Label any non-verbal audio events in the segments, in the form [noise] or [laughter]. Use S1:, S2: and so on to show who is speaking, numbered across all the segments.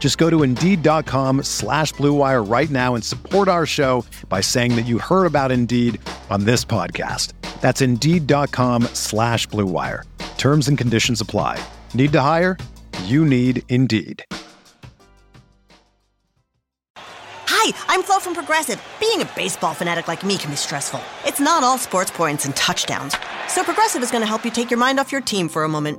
S1: Just go to Indeed.com slash BlueWire right now and support our show by saying that you heard about Indeed on this podcast. That's Indeed.com slash BlueWire. Terms and conditions apply. Need to hire? You need Indeed.
S2: Hi, I'm Flo from Progressive. Being a baseball fanatic like me can be stressful. It's not all sports points and touchdowns. So Progressive is going to help you take your mind off your team for a moment.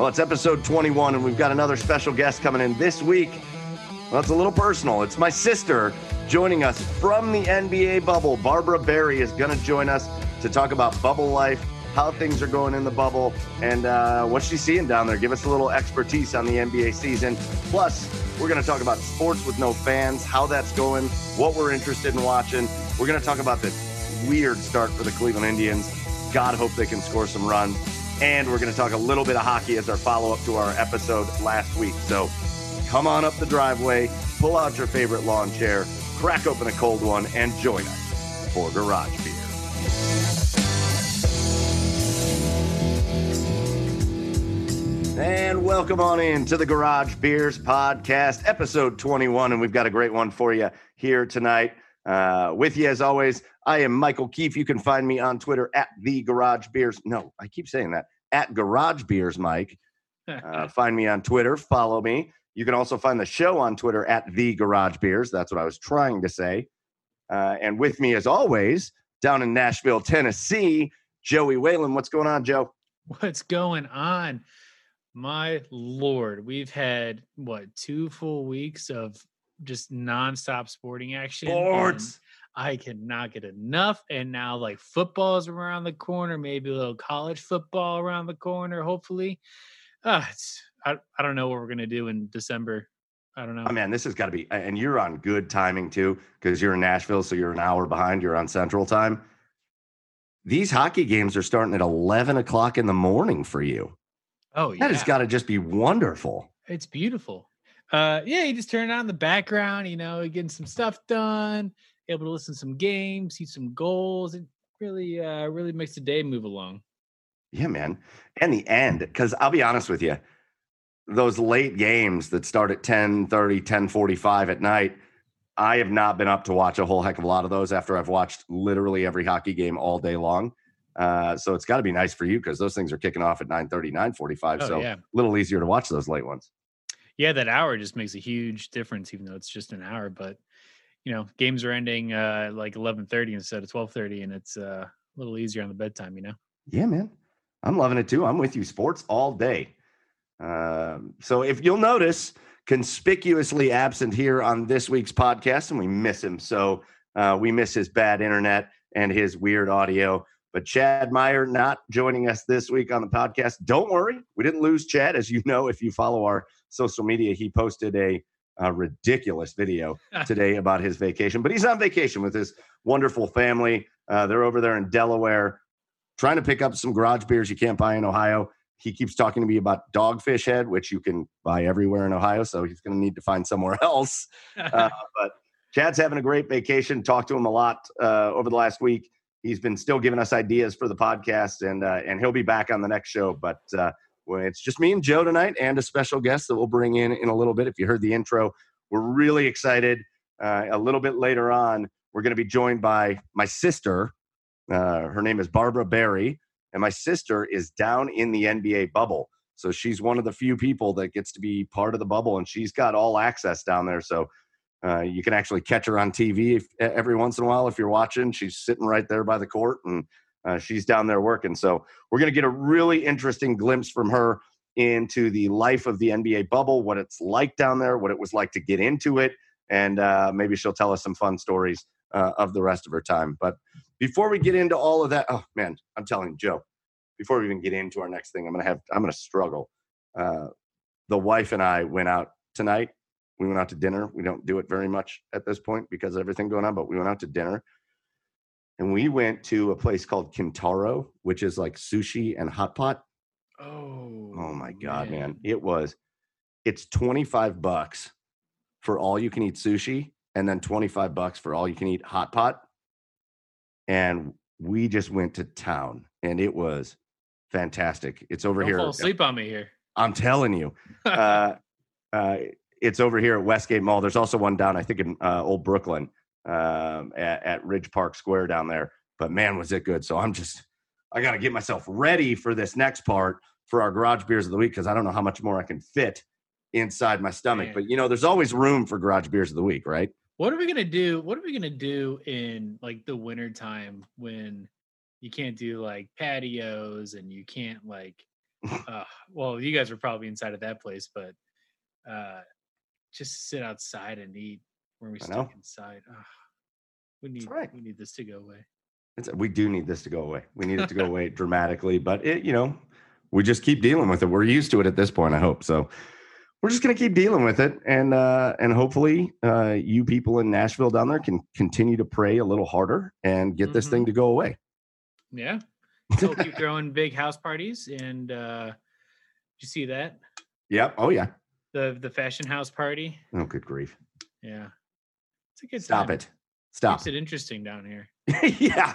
S3: Well, it's episode 21, and we've got another special guest coming in this week. Well, it's a little personal. It's my sister joining us from the NBA bubble. Barbara Barry is going to join us to talk about bubble life, how things are going in the bubble, and uh, what she's seeing down there. Give us a little expertise on the NBA season. Plus, we're going to talk about sports with no fans, how that's going, what we're interested in watching. We're going to talk about this weird start for the Cleveland Indians. God hope they can score some runs. And we're going to talk a little bit of hockey as our follow up to our episode last week. So come on up the driveway, pull out your favorite lawn chair, crack open a cold one, and join us for Garage Beer. And welcome on in to the Garage Beers podcast, episode 21. And we've got a great one for you here tonight. Uh, with you as always, I am Michael Keefe. You can find me on Twitter at the Garage Beers. No, I keep saying that at Garage Beers, Mike. Uh, [laughs] find me on Twitter. Follow me. You can also find the show on Twitter at the Garage Beers. That's what I was trying to say. Uh, and with me, as always, down in Nashville, Tennessee, Joey Whalen. What's going on, Joe?
S4: What's going on? My lord, we've had what two full weeks of just nonstop sporting action.
S3: Sports.
S4: I cannot get enough. And now, like, football's around the corner, maybe a little college football around the corner, hopefully. Uh, it's, I, I don't know what we're going to do in December. I don't know.
S3: Oh, man, this has got to be, and you're on good timing too, because you're in Nashville, so you're an hour behind. You're on Central Time. These hockey games are starting at 11 o'clock in the morning for you.
S4: Oh, yeah.
S3: That has got to just be wonderful.
S4: It's beautiful. Uh, yeah, you just turn it on in the background, you know, getting some stuff done, able to listen to some games, see some goals. It really, uh, really makes the day move along.
S3: Yeah, man. And the end, because I'll be honest with you, those late games that start at 10 30, 10 45 at night, I have not been up to watch a whole heck of a lot of those after I've watched literally every hockey game all day long. Uh, so it's got to be nice for you because those things are kicking off at 9 30, 9 45.
S4: Oh,
S3: so
S4: yeah.
S3: a little easier to watch those late ones.
S4: Yeah, that hour just makes a huge difference, even though it's just an hour. But you know, games are ending uh, like eleven thirty instead of twelve thirty, and it's uh, a little easier on the bedtime. You know.
S3: Yeah, man. I'm loving it too. I'm with you. Sports all day. Um, so if you'll notice, conspicuously absent here on this week's podcast, and we miss him. So uh, we miss his bad internet and his weird audio. But Chad Meyer not joining us this week on the podcast. Don't worry, we didn't lose Chad. As you know, if you follow our social media, he posted a, a ridiculous video [laughs] today about his vacation. But he's on vacation with his wonderful family. Uh, they're over there in Delaware trying to pick up some garage beers you can't buy in Ohio. He keeps talking to me about Dogfish Head, which you can buy everywhere in Ohio. So he's going to need to find somewhere [laughs] else. [laughs] Uh, but Chad's having a great vacation. Talked to him a lot uh, over the last week. He's been still giving us ideas for the podcast, and uh, and he'll be back on the next show. But Well, it's just me and Joe tonight, and a special guest that we'll bring in in a little bit. If you heard the intro, we're really excited. Uh, a little bit later on, we're going to be joined by my sister. Uh, her name is Barbara Barry, and my sister is down in the NBA bubble. So she's one of the few people that gets to be part of the bubble, and she's got all access down there. So uh, you can actually catch her on TV if, every once in a while if you're watching. She's sitting right there by the court, and uh, she's down there working. So we're going to get a really interesting glimpse from her into the life of the NBA bubble, what it's like down there, what it was like to get into it, and uh, maybe she'll tell us some fun stories uh, of the rest of her time. But before we get into all of that, oh man, I'm telling you, Joe, before we even get into our next thing, I'm gonna have I'm gonna struggle. Uh, the wife and I went out tonight. We went out to dinner. We don't do it very much at this point because of everything going on, but we went out to dinner. And we went to a place called Kintaro, which is like sushi and hot pot.
S4: Oh,
S3: Oh my god, man. It was it's 25 bucks for all you can eat sushi and then 25 bucks for all you can eat hot pot. And we just went to town and it was fantastic. It's over
S4: Don't
S3: here.
S4: fall asleep on me here.
S3: I'm telling you. [laughs] Uh, uh, it's over here at Westgate Mall. There's also one down, I think, in uh, Old Brooklyn um, at, at Ridge Park Square down there. But man, was it good. So I'm just, I got to get myself ready for this next part for our garage beers of the week because I don't know how much more I can fit inside my stomach.
S4: Man.
S3: But you know, there's always room for garage beers of the week, right?
S4: What are we gonna do? What are we gonna do in like the winter time when you can't do like patios and you can't like [laughs] uh well you guys are probably inside of that place, but uh just sit outside and eat when we
S3: I
S4: stuck
S3: know.
S4: inside. We need
S3: right.
S4: we need this to go away.
S3: It's, we do need this to go away. We need it to go [laughs] away dramatically, but it, you know, we just keep dealing with it. We're used to it at this point, I hope. So we're just going to keep dealing with it. And, uh, and hopefully uh, you people in Nashville down there can continue to pray a little harder and get this thing to go away.
S4: Yeah. [laughs] So keep throwing big house parties and uh did you see that?
S3: Yep. Oh yeah.
S4: The the fashion house party?
S3: Oh, good grief.
S4: Yeah. It's a good
S3: Stop
S4: time.
S3: it. Stop.
S4: Keeps it interesting down here. [laughs]
S3: yeah.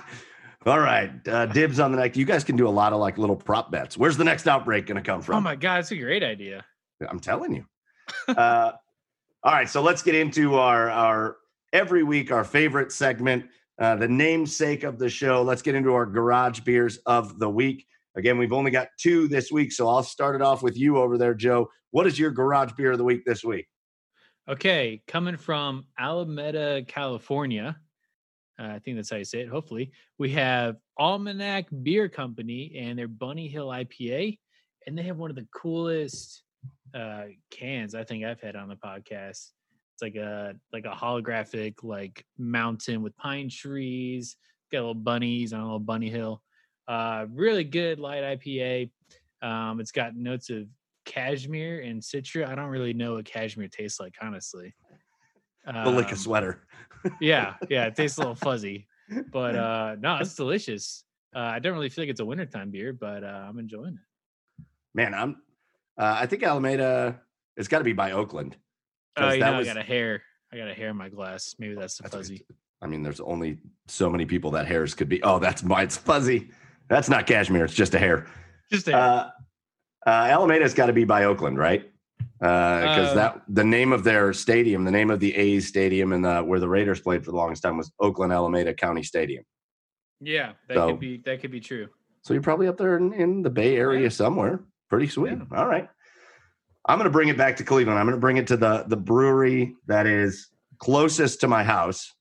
S3: All right. Uh, dibs on the next. You guys can do a lot of like little prop bets. Where's the next outbreak going to come from?
S4: Oh my god, it's a great idea.
S3: I'm telling you. uh, all right, so let's get into our our every week our favorite segment, uh, the namesake of the show. Let's get into our garage beers of the week. Again, we've only got two this week, so I'll start it off with you over there, Joe. What is your garage beer of the week this week?
S4: Okay, coming from Alameda, California. Uh, I think that's how you say it. Hopefully, we have Almanac Beer Company and their Bunny Hill IPA, and they have one of the coolest uh, cans I think I've had on the podcast. It's like a like a holographic like mountain with pine trees. Got little bunnies on a little bunny hill. Uh, really good light IPA. Um, it's got notes of cashmere and citra. I don't really know what cashmere tastes like, honestly.
S3: The lick a
S4: Um,
S3: sweater.
S4: yeah, yeah, it tastes a little [laughs] fuzzy, but uh no, it's delicious. Uh, I don't really feel like it's a wintertime beer, but uh, I'm enjoying it.
S3: Man, I'm. Uh, I think Alameda. It's got to be by Oakland.
S4: Oh, you
S3: that
S4: know,
S3: was-
S4: I got a hair. I got a hair in my glass. Maybe that's the
S3: That's
S4: fuzzy.
S3: I mean, there's only so many people that hairs could be. Oh, that's my. It's fuzzy. That's not cashmere. It's just a hair.
S4: Just a hair.
S3: Uh, uh, Alameda's got to be by Oakland, right? Because
S4: Uh,
S3: that the name of their stadium, the name of the A's stadium, and the, where the Raiders played for the longest time was Oakland Alameda County Stadium.
S4: yeah, that
S3: so-
S4: could be that could be true.
S3: So you're probably up there in, in the Bay Area
S4: Yeah.
S3: somewhere. Pretty sweet.
S4: Yeah.
S3: All right. I'm going to bring it back to Cleveland. I'm going to bring it to the the brewery that is closest to my house.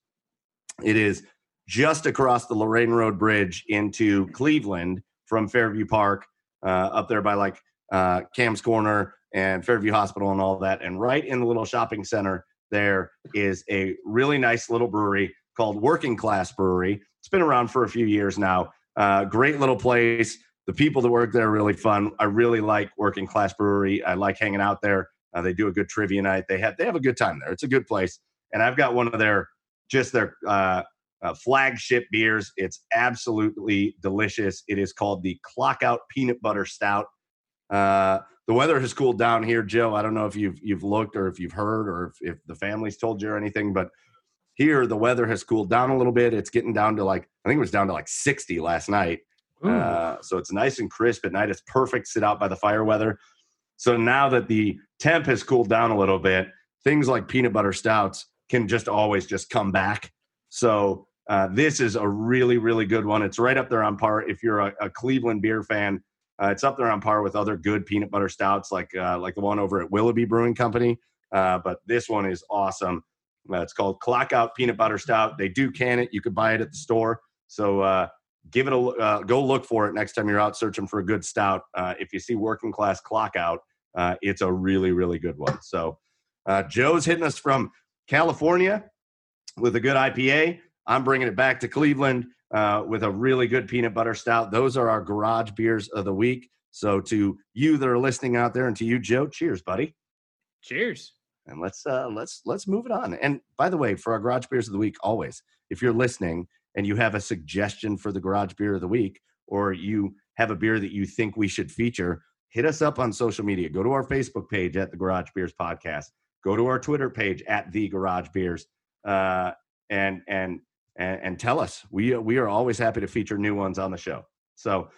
S3: It is just across the Lorain Road Bridge into Cleveland from Fairview Park, uh, up there by like uh, Kamm's Corner and Fairview Hospital and all that. And right in the little shopping center, there is a really nice little brewery called Working Class Brewery. It's been around for a few years now. Uh, great little place. The people that work there are really fun. I really like Working Class Brewery. I like hanging out there. Uh, they do a good trivia night. They have they have a good time there. It's a good place. And I've got one of their just their uh, uh, flagship beers. It's absolutely delicious. It is called the Clock Out Peanut Butter Stout. Uh, the weather has cooled down here, Joe. I don't know if you've you've looked or if you've heard or if, if the family's told you or anything, but here the weather has cooled down a little bit. It's getting down to like I think it was down to like 60 last night. Uh, so it's nice and crisp at night. It's perfect sit out by the fire weather. So now that the temp has cooled down a little bit, things like peanut butter stouts can just always just come back. So uh, this is a really, really good one. It's right up there on par. If you're a, a Cleveland beer fan, uh, it's up there on par with other good peanut butter stouts, like uh, like the one over at Willoughby Brewing Company. Uh, but this one is awesome. Uh, it's called Clock Out Peanut Butter Stout. They do can it. You could buy it at the store. So uh, give it a uh, go. Look for it next time you're out searching for a good stout. If you see Working Class Clock Out, it's a really really good one. So Joe's hitting us from California with a good IPA. I'm bringing it back to Cleveland uh, with a really good peanut butter stout. Those are our garage beers of the week. So to you that are listening out there, and to you, Joe, cheers, buddy.
S4: Cheers.
S3: And let's uh, let's let's move it on. And by the way, for our garage beers of the week, always, if you're listening and you have a suggestion for the garage beer of the week, or you have a beer that you think we should feature, hit us up on social media. Go to our Facebook page at the Garage Beers Podcast. Go to our Twitter page at the Garage Beers, uh, and and and, and tell us. We we are always happy to feature new ones on the show. So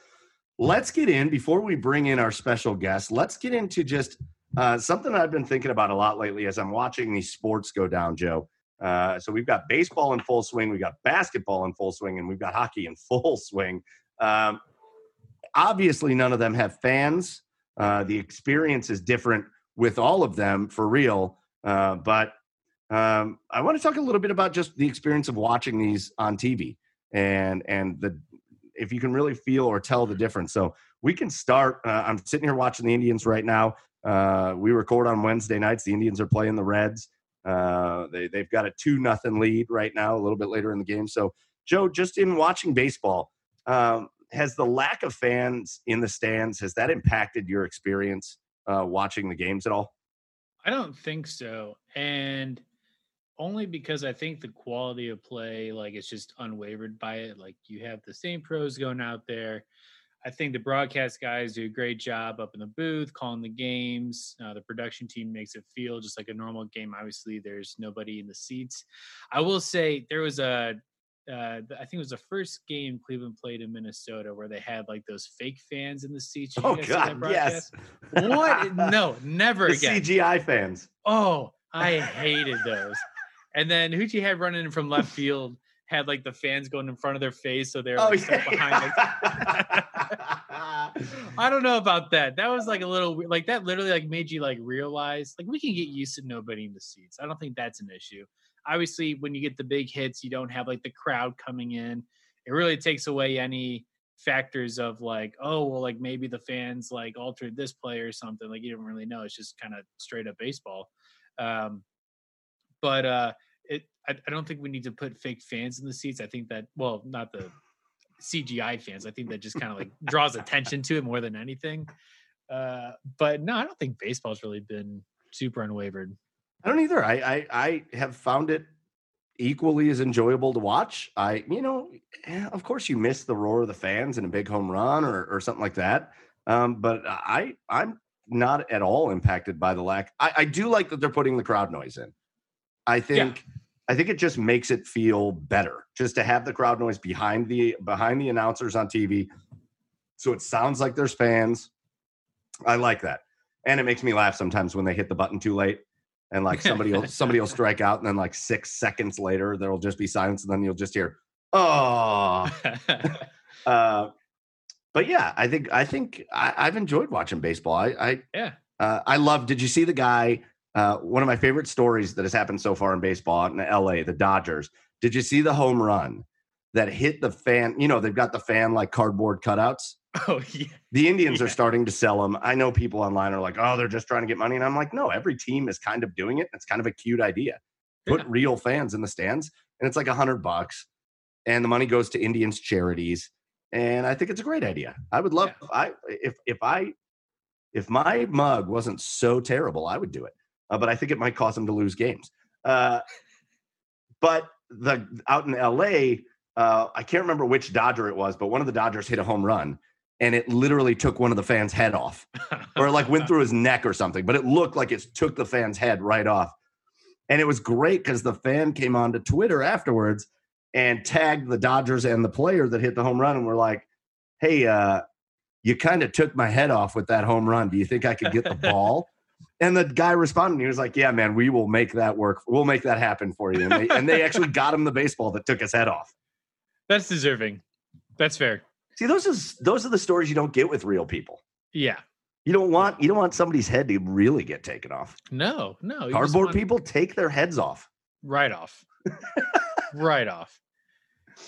S3: let's get in before we bring in our special guest. Let's get into just uh, something I've been thinking about a lot lately as I'm watching these sports go down, Joe. Uh, so we've got baseball in full swing, we've got basketball in full swing, and we've got hockey in full swing. Um, obviously, none of them have fans. Uh, the experience is different with all of them for real. Uh, but um, I want to talk a little bit about just the experience of watching these on TV and and the if you can really feel or tell the difference. So we can start. Uh, I'm sitting here watching the Indians right now. Uh, we record on Wednesday nights. The Indians are playing the Reds. Uh, they they've got a two nothing lead right now. A little bit later in the game. So Joe, just in watching baseball, um, has the lack of fans in the stands has that impacted your experience uh, watching the games at all?
S4: I don't think so, and only because I think the quality of play, like, it's just unwavered by it. Like, you have the same pros going out there. I think the broadcast guys do a great job up in the booth calling the games. Uh, the production team makes it feel just like a normal game. Obviously, there's nobody in the seats. I will say there was a, uh, I think it was the first game Cleveland played in Minnesota where they had like those fake fans in the seats. Did
S3: Oh
S4: guys see that
S3: God, yes.
S4: What? [laughs] No, never
S3: The
S4: again.
S3: CGI fans.
S4: Oh, I hated those. And then Hoochie had running in from left field [laughs] had like the fans going in front of their face, so they're
S3: Oh
S4: like, stuck behind.
S3: yeah. [laughs]
S4: I don't know about that. That was like a little. Like that literally like made you like realize like we can get used to nobody in the seats. I don't think that's an issue. Obviously, when you get the big hits, you don't have like the crowd coming in. It really takes away any factors of like, oh well, like maybe the fans like altered this play or something. Like you don't really know. It's just kind of straight up baseball. Um, but uh, it I, I don't think we need to put fake fans in the seats. I think that well, not the CGI fans. I think that just kind of like [laughs] draws attention to it more than anything. Uh, but no, I don't think baseball's really been super unwavered.
S3: I don't either. I, I I have found it equally as enjoyable to watch. I you know, eh, of course you miss the roar of the fans and a big home run or or something like that. Um, but I I'm not at all impacted by the lack. I, I do like that they're putting the crowd noise in. I think I think it just makes it feel better just to have the crowd noise behind the behind the announcers on TV. So it sounds like there's fans. I like that. And it makes me laugh sometimes when they hit the button too late and like somebody will [laughs] somebody will strike out and then like 6 seconds later there will just be silence and then you'll just hear oh [laughs] [laughs] uh but yeah, I think I think I, I've enjoyed watching baseball. I I
S4: yeah.
S3: uh, I love. Did you see the guy? Uh, one of my favorite stories that has happened so far in baseball in L.A. The Dodgers. Did you see the home run that hit the fan? You know they've got the fan like cardboard cutouts. [laughs]
S4: Oh yeah.
S3: The Indians are starting to sell them. I know people online are like, "Oh, they're just trying to get money," and I'm like, "No, every team is kind of doing it. It's kind of a cute idea. Put
S4: Yeah.
S3: real fans in the stands, and it's like a hundred bucks, and the money goes to Indians charities, and I think it's a great idea. I would love, I if if I if my mug wasn't so terrible, I would do it, uh, but I think it might cause them to lose games. Uh, but the out in L.A. Uh, I can't remember which Dodger it was, but one of the Dodgers hit a home run and it literally took one of the fans' head off, [laughs] or like went through his neck or something. But it looked like it took the fan's head right off, and it was great because the fan came onto Twitter afterwards and tagged the Dodgers and the player that hit the home run, and we're like, hey, uh, you kind of took my head off with that home run. Do you think I could get the [laughs] ball? And the guy responded. He was like, "Yeah, man, we will make that work. We'll make that happen for you." And they, and they actually got him the baseball that took his head off.
S4: That's deserving. That's fair.
S3: See, those is those are the stories you don't get with real people.
S4: Yeah.
S3: You don't want you don't want somebody's head to really get taken off.
S4: No, no.
S3: Cardboard people take their heads off.
S4: right off. [laughs] right off.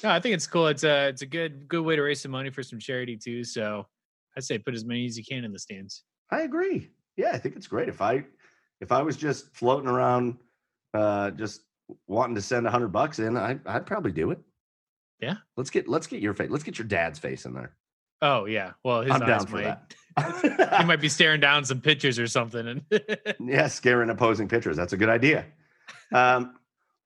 S4: No, I think it's cool. It's a it's a good good way to raise some money for some charity too. So I'd say put as many as you can in the stands.
S3: I agree. Yeah, I think it's great. If I if I was just floating around, uh, just wanting to send a hundred bucks in, I, I'd probably do it.
S4: Yeah.
S3: Let's get let's get your face. Let's get your dad's face in there.
S4: Oh yeah. Well, his
S3: I'm
S4: eyes
S3: down for
S4: might
S3: that. [laughs]
S4: he might be staring down some pictures or something. And [laughs]
S3: yeah, scaring opposing pitchers. That's a good idea. Um,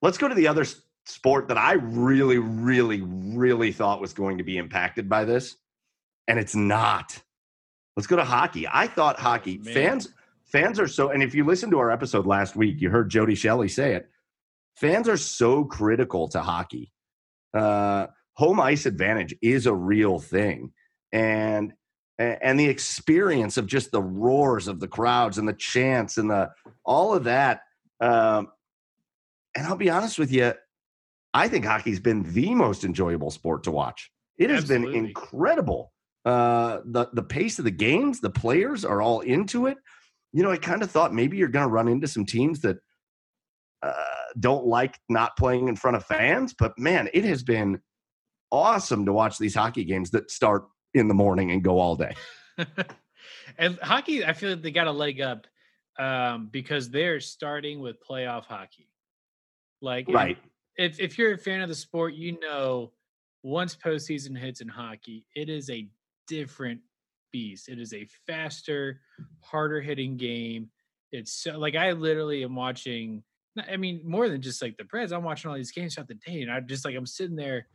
S3: let's go to the other sport that I really, really, really thought was going to be impacted by this, and it's not. Let's go to hockey. I thought hockey
S4: man.
S3: fans fans are so. And if you listened to our episode last week, you heard Jody Shelley say it. Fans are so critical to hockey. Uh, home ice advantage is a real thing, and and the experience of just the roars of the crowds and the chants and the all of that. Um, and I'll be honest with you, I think hockey's been the most enjoyable sport to watch. It has been incredible. Uh, the the pace of the games, the players are all into it. You know, I kind of thought maybe you're going to run into some teams that uh, don't like not playing in front of fans, but man, it has been awesome to watch these hockey games that start in the morning and go all day. [laughs]
S4: and hockey, I feel like they got a leg up um, because they're starting with playoff hockey. Like
S3: Right.
S4: if if you're a fan of the sport, you know once postseason hits in hockey, it is a different beast. It is a faster, harder hitting game. It's so like I literally am watching. I mean, more than just like the Preds, I'm watching all these games throughout the day, and I'm just like I'm sitting there,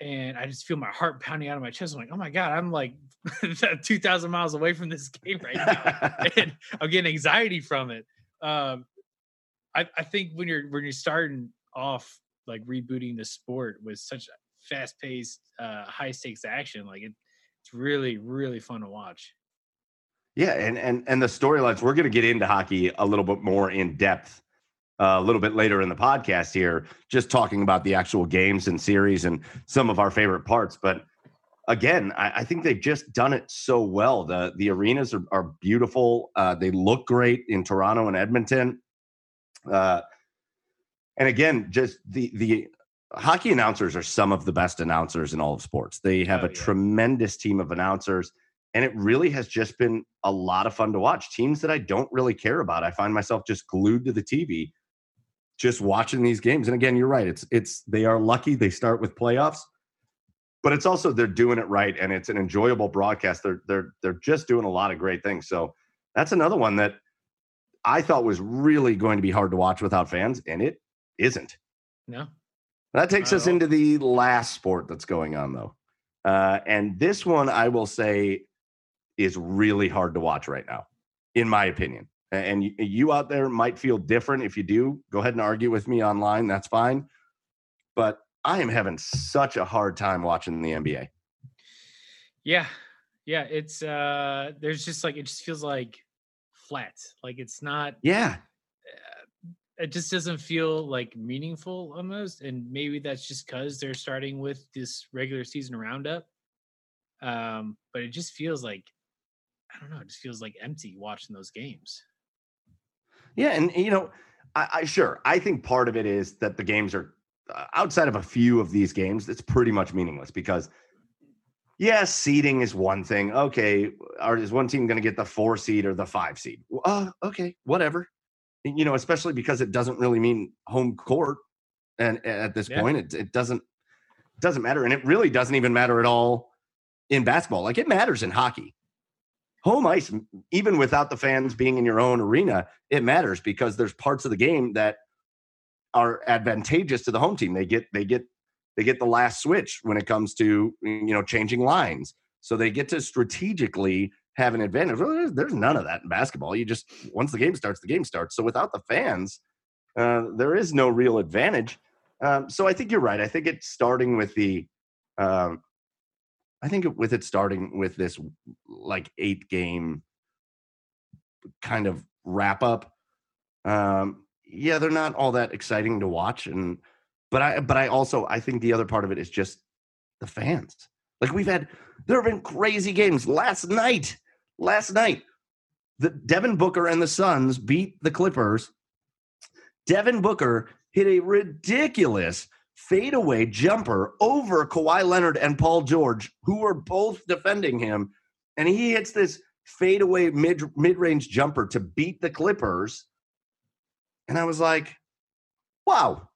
S4: and I just feel my heart pounding out of my chest. I'm like, oh my god, I'm like [laughs] 2,000 miles away from this game right now, [laughs] and I'm getting anxiety from it. Um, I, I think when you're when you're starting off like rebooting the sport with such fast paced, uh, high stakes action, like it, it's really really fun to watch.
S3: Yeah, and and and the storylines. We're going to get into hockey a little bit more in depth uh, a little bit later in the podcast here, just talking about the actual games and series and some of our favorite parts. But again, I, I think they've just done it so well. the The arenas are, are beautiful. Uh, they look great in Toronto and Edmonton. Uh, and again, just the the hockey announcers are some of the best announcers in all of sports. They have
S4: Oh,
S3: a
S4: yeah.
S3: tremendous team of announcers and it really has just been a lot of fun to watch. Teams that I don't really care about, I find myself just glued to the TV, just watching these games. And again, you're right. It's it's they are lucky they start with playoffs, but it's also they're doing it right, and it's an enjoyable broadcast. They're they're they're just doing a lot of great things. So that's another one that I thought was really going to be hard to watch without fans, and it isn't.
S4: No,
S3: That takes us into the last sport that's going on, though. Uh, and this one, I will say, is really hard to watch right now, in my opinion. And you, out there might feel different. If you do, go ahead and argue with me online. That's fine. But I am having such a hard time watching the NBA.
S4: yeah, yeah. It's uh, there's just like it just feels like flat. Like it's not.
S3: Yeah.
S4: It just doesn't feel like meaningful almost, and maybe that's just because they're starting with this regular season roundup. Um, but it just feels like I don't know. It just feels like empty watching those games.
S3: Yeah, and you know, I, I sure I think part of it is that the games are uh, outside of a few of these games. It's pretty much meaningless because, yes, seeding is one thing. Okay, are, is one team going to get the four seed or the five seed? Uh, okay, whatever. You know, especially because it doesn't really mean home court, and at this
S4: Yeah.
S3: point, it it doesn't doesn't matter, and it really doesn't even matter at all in basketball. Like it matters in hockey. Home ice, even without the fans being in your own arena, it matters because there's parts of the game that are advantageous to the home team. They get they get they get the last switch when it comes to you know changing lines. So they get to strategically have an advantage. Well, there's, there's none of that in basketball. You just once the game starts, the game starts. So without the fans, uh, there is no real advantage. Um, so I think you're right. I think it's starting with the um, I think with it starting with this like eight game kind of wrap up, um, yeah, they're not all that exciting to watch. And but I but I also I think the other part of it is just the fans. Like we've had there have been crazy games. Last night, last night, the Devin Booker and the Suns beat the Clippers. Devin Booker hit a ridiculous fadeaway jumper over Kawhi Leonard and Paul George, who were both defending him. And he hits this fadeaway mid mid range jumper to beat the Clippers. And I was like, wow,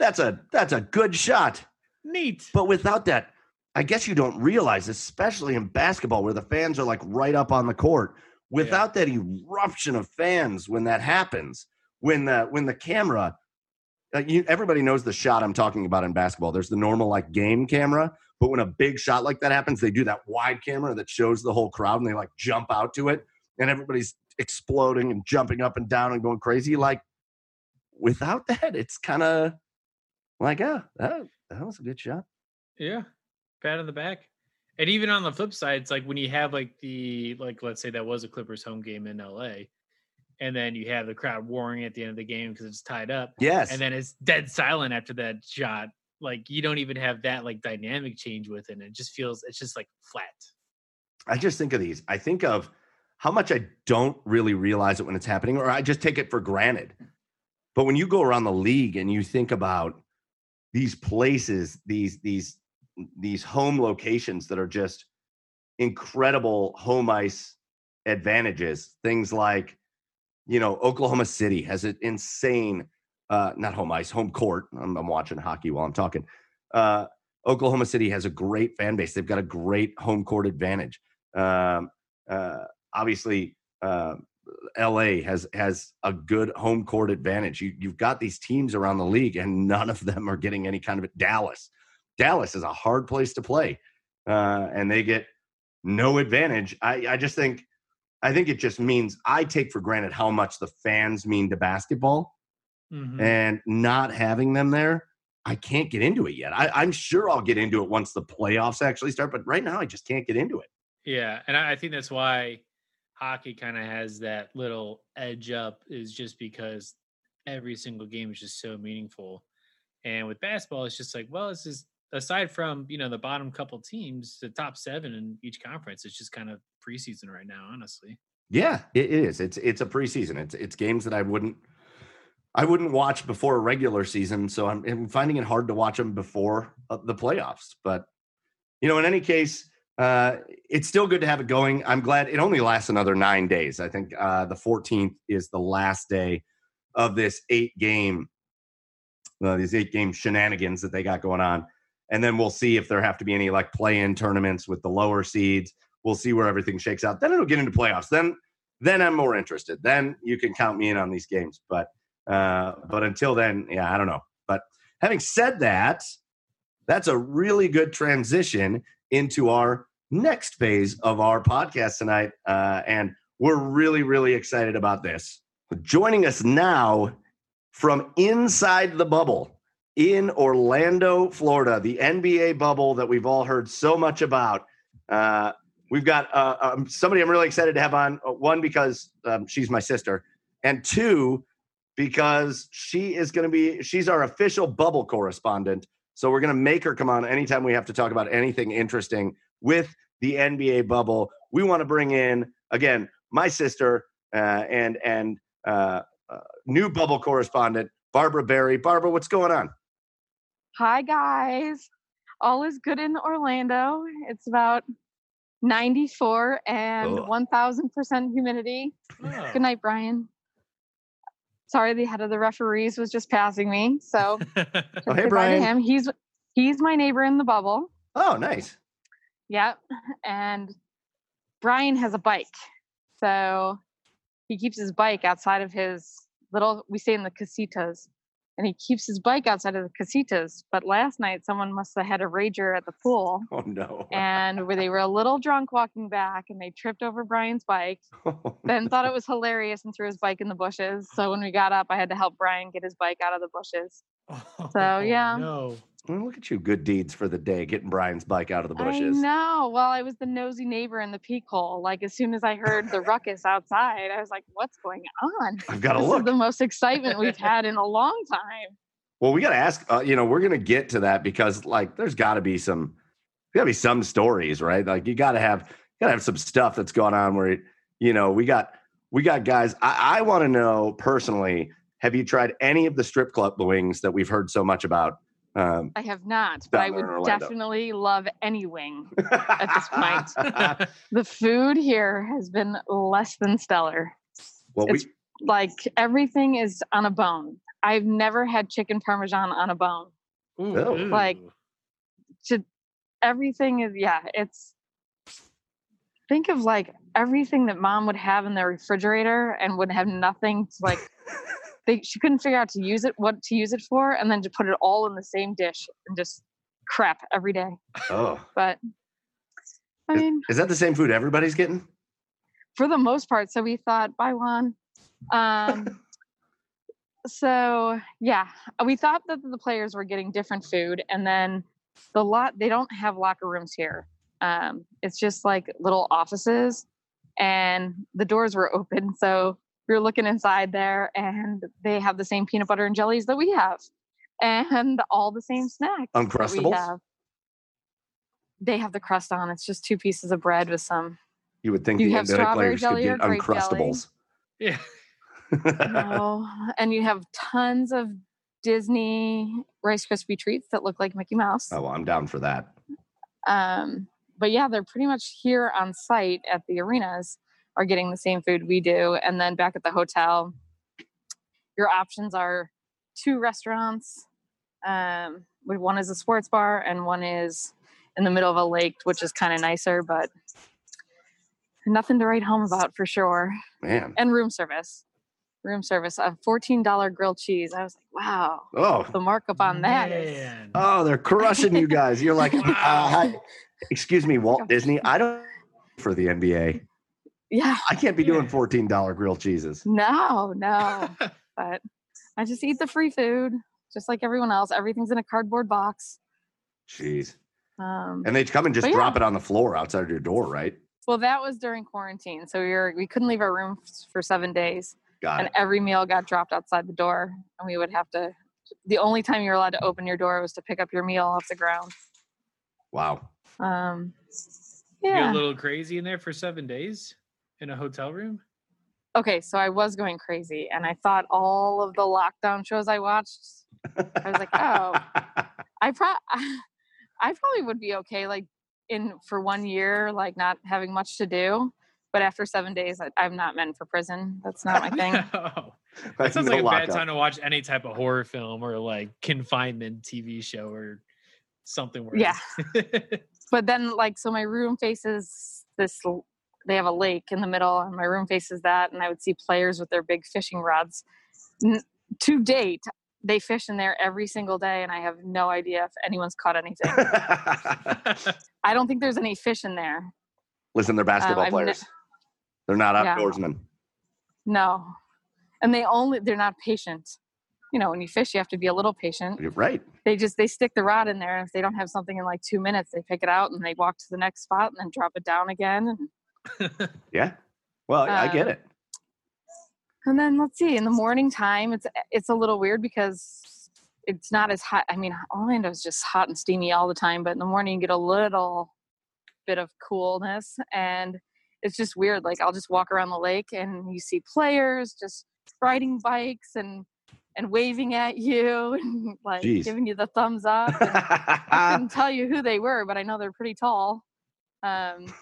S3: that's a that's a good shot.
S4: Neat.
S3: But without that, I guess you don't realize, especially in basketball, where the fans are like right up on the court. Without that eruption of fans when that happens, when the when the camera, uh, you, everybody knows the shot I'm talking about in basketball. There's the normal like game camera, but when a big shot like that happens, they do that wide camera that shows the whole crowd, and they like jump out to it, and everybody's exploding and jumping up and down and going crazy. Like without that, it's kind of like, ah, oh, that was a good shot.
S4: Yeah. Pat on the back. And even on the flip side, it's like when you have like the like let's say that was a Clippers home game in LA, and then you have the crowd roaring at the end of the game because it's tied up.
S3: Yes.
S4: And then it's dead silent after that shot. Like you don't even have that like dynamic change with it. It just feels it's just like flat.
S3: I just think of these. I think of how much I don't really realize it when it's happening, or I just take it for granted. But when you go around the league and you think about these places, these these these home locations that are just incredible home ice advantages. Things like, you know, Oklahoma City has an insane, uh, not home ice, home court. I'm, I'm watching hockey while I'm talking. Uh, Oklahoma City has a great fan base. They've got a great home court advantage. Um, uh, obviously, uh, LA has has a good home court advantage. You, you've got these teams around the league, and none of them are getting any kind of it. Dallas, Dallas is a hard place to play, uh, and they get no advantage. I, I just think, I think it just means I take for granted how much the fans mean to basketball, mm-hmm. and not having them there, I can't get into it yet. I, I'm sure I'll get into it once the playoffs actually start, but right now I just can't get into it.
S4: Yeah, and I think that's why hockey kind of has that little edge up is just because every single game is just so meaningful. And with basketball, it's just like, well, it's just aside from you know the bottom couple teams, the top seven in each conference, it's just kind of preseason right now, honestly.
S3: Yeah, it is. It's it's a preseason. It's it's games that I wouldn't I wouldn't watch before a regular season, so I'm, I'm finding it hard to watch them before uh, the playoffs. But you know, in any case, uh, it's still good to have it going. I'm glad it only lasts another nine days. I think uh, the 14th is the last day of this eight game, uh, these eight game shenanigans that they got going on. And then we'll see if there have to be any like play in tournaments with the lower seeds. We'll see where everything shakes out. Then it'll get into playoffs. Then, then I'm more interested. Then you can count me in on these games. But, uh, but until then, yeah, I don't know. But having said that, that's a really good transition into our next phase of our podcast tonight. Uh, and we're really, really excited about this. Joining us now from inside the bubble in Orlando, Florida, the NBA bubble that we've all heard so much about. Uh, we've got uh, um, somebody I'm really excited to have on. Uh, one, because um, she's my sister, and two, because she is going to be, she's our official bubble correspondent so we're going to make her come on anytime we have to talk about anything interesting with the NBA bubble. We want to bring in again my sister uh, and and uh, uh, new bubble correspondent Barbara Barry. Barbara, what's going on?
S5: Hi guys, all is good in Orlando. It's about 94 and 1000% humidity. Oh. Good night, Brian. Sorry the head of the referees was just passing me so [laughs]
S3: oh, hey brian.
S5: him. He's he's my neighbor in the bubble.
S3: Oh nice.
S5: Yep and brian has a bike so he keeps his bike outside of his little we stay in the casitas and he keeps his bike outside of the casitas. But last night, someone must have had a rager at the pool.
S3: Oh no!
S5: and where they were a little drunk walking back, and they tripped over Brian's bike. Oh, ben no. thought it was hilarious and threw his bike in the bushes. So when we got up, I had to help Brian get his bike out of the bushes. [laughs] Oh, so yeah,
S4: no.
S3: Well, look at you, good deeds for the day, getting Brian's bike out of the bushes.
S5: No. Well, I was the nosy neighbor in the peak hole. Like as soon as I heard the ruckus outside, I was like, "What's going on?"
S3: I've got to look.
S5: is the most excitement we've had in a long time.
S3: Well, we got to ask. Uh, you know, we're gonna get to that because, like, there's got to be some, got to be some stories, right? Like, you got to have, got to have some stuff that's going on where, you know, we got, we got guys. I, I want to know personally. Have you tried any of the strip club wings that we've heard so much about? Um,
S5: I have not, but I would definitely love any wing. At this point. [laughs] [laughs] The food here has been less than stellar.
S3: well, we,
S5: It's like everything is on a bone. I've never had chicken parmesan on a bone.
S4: Ooh,
S3: Oh.
S5: Like. To everything is yeah, it's think of like everything that mom would have in the refrigerator and would have nothing to like [laughs] they she couldn't figure out to use it what to use it for and then to put it all in the same dish and just crap every day.
S3: oh,
S5: But I
S3: is,
S5: mean
S3: is that the same food everybody's getting?
S5: for the most part. So we thought, buy one. Um, [laughs] so yeah, we thought that the players were getting different food, and then the lot they don't have locker rooms here. Um, it's just like little offices, and the doors were open, so we were looking inside there, and they have the same peanut butter and jellies that we have, and all the same snacks that we
S3: Uncrustables?
S5: have. They have the crust on. It's just two pieces of bread with some
S3: You would think
S5: You
S3: the
S5: have strawberry
S3: players could get
S5: grape jelly?
S3: Uncrustables.
S4: yeah. [laughs]
S5: no, and you have tons of Disney Rice Krispie treats that look like Mickey Mouse.
S3: oh, well, I'm down for that.
S5: Um, but yeah, they're pretty much here on site at the arenas are getting the same food we do, and then back at the hotel, your options are two restaurants. Um, one is a sports bar, and one is in the middle of a lake, which is kind of nicer, but nothing to write home about for sure
S3: Man.
S5: and room service. Room service, a fourteen dollar grilled cheese. I was like, wow,
S3: Oh,
S5: the markup on that is
S3: oh, they're crushing you guys. You're like, [laughs] uh, hi, excuse me, Walt Disney. I don't for the NBA.
S5: Yeah,
S3: I can't be doing fourteen dollar grilled cheeses.
S5: no, no. [laughs] but I just eat the free food, just like everyone else. Everything's in a cardboard box.
S3: Jeez.
S5: Um,
S3: And they come and just
S5: But yeah.
S3: drop it on the floor outside your door, right?
S5: well, that was during quarantine, so we were we couldn't leave our room f- for seven days,
S3: Got
S5: and
S3: it.
S5: every meal got dropped outside the door, and we would have to. The only time you were allowed to open your door was to pick up your meal off the ground.
S3: Wow.
S5: Um, Yeah.
S4: You're a little crazy in there for seven days in a hotel room.
S5: okay, so I was going crazy and I thought all of the lockdown shows I watched, I was like, oh, [laughs] I pro [laughs] I probably would be okay like in for one year, like not having much to do. But after seven days, I, I'm not meant for prison. That's not my [laughs] thing.
S4: No. That sounds like a bad
S3: lockup.
S4: time to watch any type of horror film or like confinement TV show or something. Where
S5: Yeah. But then, like, so my room faces this. L- They have a lake in the middle, and my room faces that. And I would see players with their big fishing rods. N- to date, they fish in there every single day, and I have no idea if anyone's caught anything. [laughs] I don't think there's any fish in there.
S3: Listen, they're basketball uh,
S5: I've ne-
S3: players. they're not
S5: Yeah.
S3: outdoorsmen.
S5: No. And they only they're not patient. You know, when you fish, you have to be a little patient.
S3: You're right.
S5: They just they stick the rod in there. and If they don't have something in like two minutes, they pick it out and they walk to the next spot and then drop it down again. And, [laughs]
S3: Yeah. Well, I get
S5: Um,
S3: it.
S5: and then let's see, in the morning time, it's it's a little weird because it's not as hot. I mean, Orlando's just hot and steamy all the time, but in the morning you get a little bit of coolness and it's just weird. Like I'll just walk around the lake and you see players just riding bikes and and waving at you [laughs] and like
S3: Jeez.
S5: giving you the thumbs up. And I couldn't [laughs] tell you who they were, but I know they're pretty tall. Um,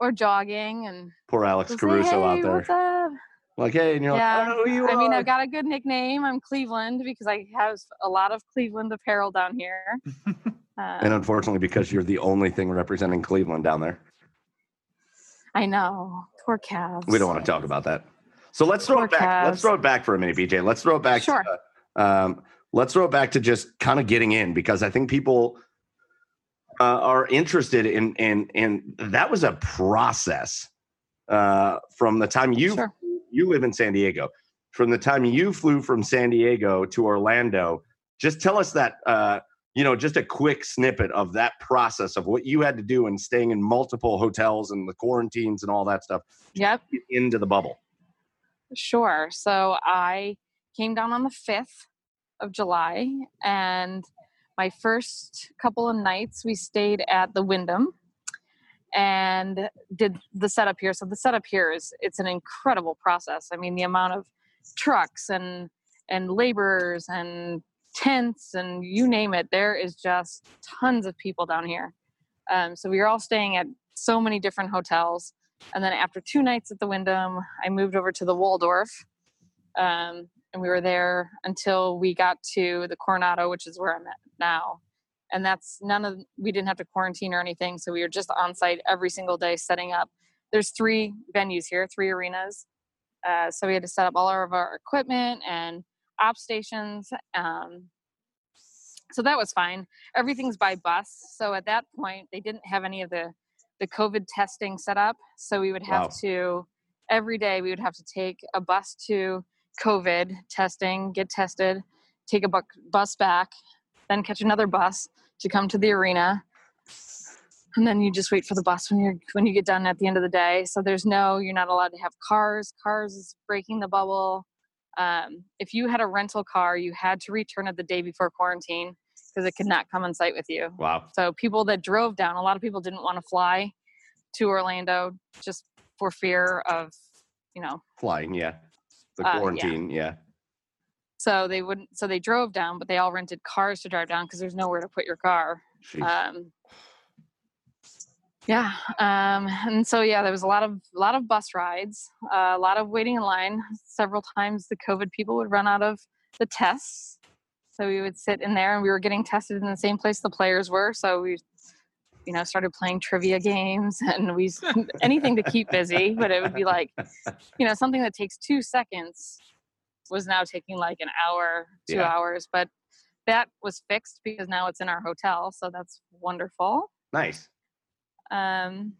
S5: or jogging and
S3: Poor Alex
S5: just say,
S3: Caruso out
S5: "Hey,
S3: there.
S5: What's up?
S3: Like, hey, and you're
S5: Yeah.
S3: like, who you
S5: I mean. I've got a good nickname. I'm Cleveland because I have a lot of Cleveland apparel down here. [laughs]
S3: and
S5: Um,
S3: unfortunately, because you're the only thing representing Cleveland down there,
S5: I know. Poor Cavs.
S3: we don't want to talk about that. So let's throw
S5: Poor
S3: it back. Let's throw it back for a minute, BJ. Let's throw it back.
S5: Sure.
S3: To, uh, um, let's throw it back to just kind of getting in because I think people uh, are interested in in in that was a process uh, from the time you
S5: Sure.
S3: you live in San Diego. From the time you flew from San Diego to Orlando, Just tell us that, uh, you know, just a quick snippet of that process of what you had to do and staying in multiple hotels and the quarantines and all that stuff.
S5: Yep.
S3: into the bubble.
S5: Sure. So I came down on the 5th of July and my first couple of nights we stayed at the Wyndham and did the setup here. So the setup here is it's an incredible process. I mean, the amount of trucks and and laborers and tents and you name it, there is just tons of people down here. Um, so we were all staying at so many different hotels. And then after two nights at the Wyndham, I moved over to the Waldorf. Um, and we were there until we got to the Coronado, which is where I'm at now. And that's none of we didn't have to quarantine or anything so we were just on site every single day setting up. There's three venues here three arenas. Uh, so we had to set up all of our equipment and op stations um, so that was fine. Everything's by bus so at that point they didn't have any of the the covid testing set up so we would have wow. to every day we would have to take a bus to covid testing get tested take a bu- bus back then catch another bus to come to the arena. And then you just wait for the bus when you're when you get done at the end of the day. So there's no you're not allowed to have cars. Cars is breaking the bubble. Um, if you had a rental car you had to return it the day before quarantine because it could not come on site with you.
S3: Wow.
S5: So people that drove down a lot of people didn't want to fly to orlando just for fear of you know.
S3: Flying yeah. The quarantine uh, yeah. yeah
S5: so they wouldn't so they drove down but they all rented cars to drive down because there's nowhere to put your car um, yeah um, and so yeah there was a lot of a lot of bus rides uh, a lot of waiting in line. Several times the covid people would run out of the tests. So we would sit in there and we were getting tested in the same place the players were. So we you know started playing trivia games [laughs] and we anything to keep busy but it would be like you know something that takes two seconds was now taking like an hour, two yeah. hours, but that was fixed because now it's in our hotel, so that's wonderful.
S3: Nice.
S5: Um,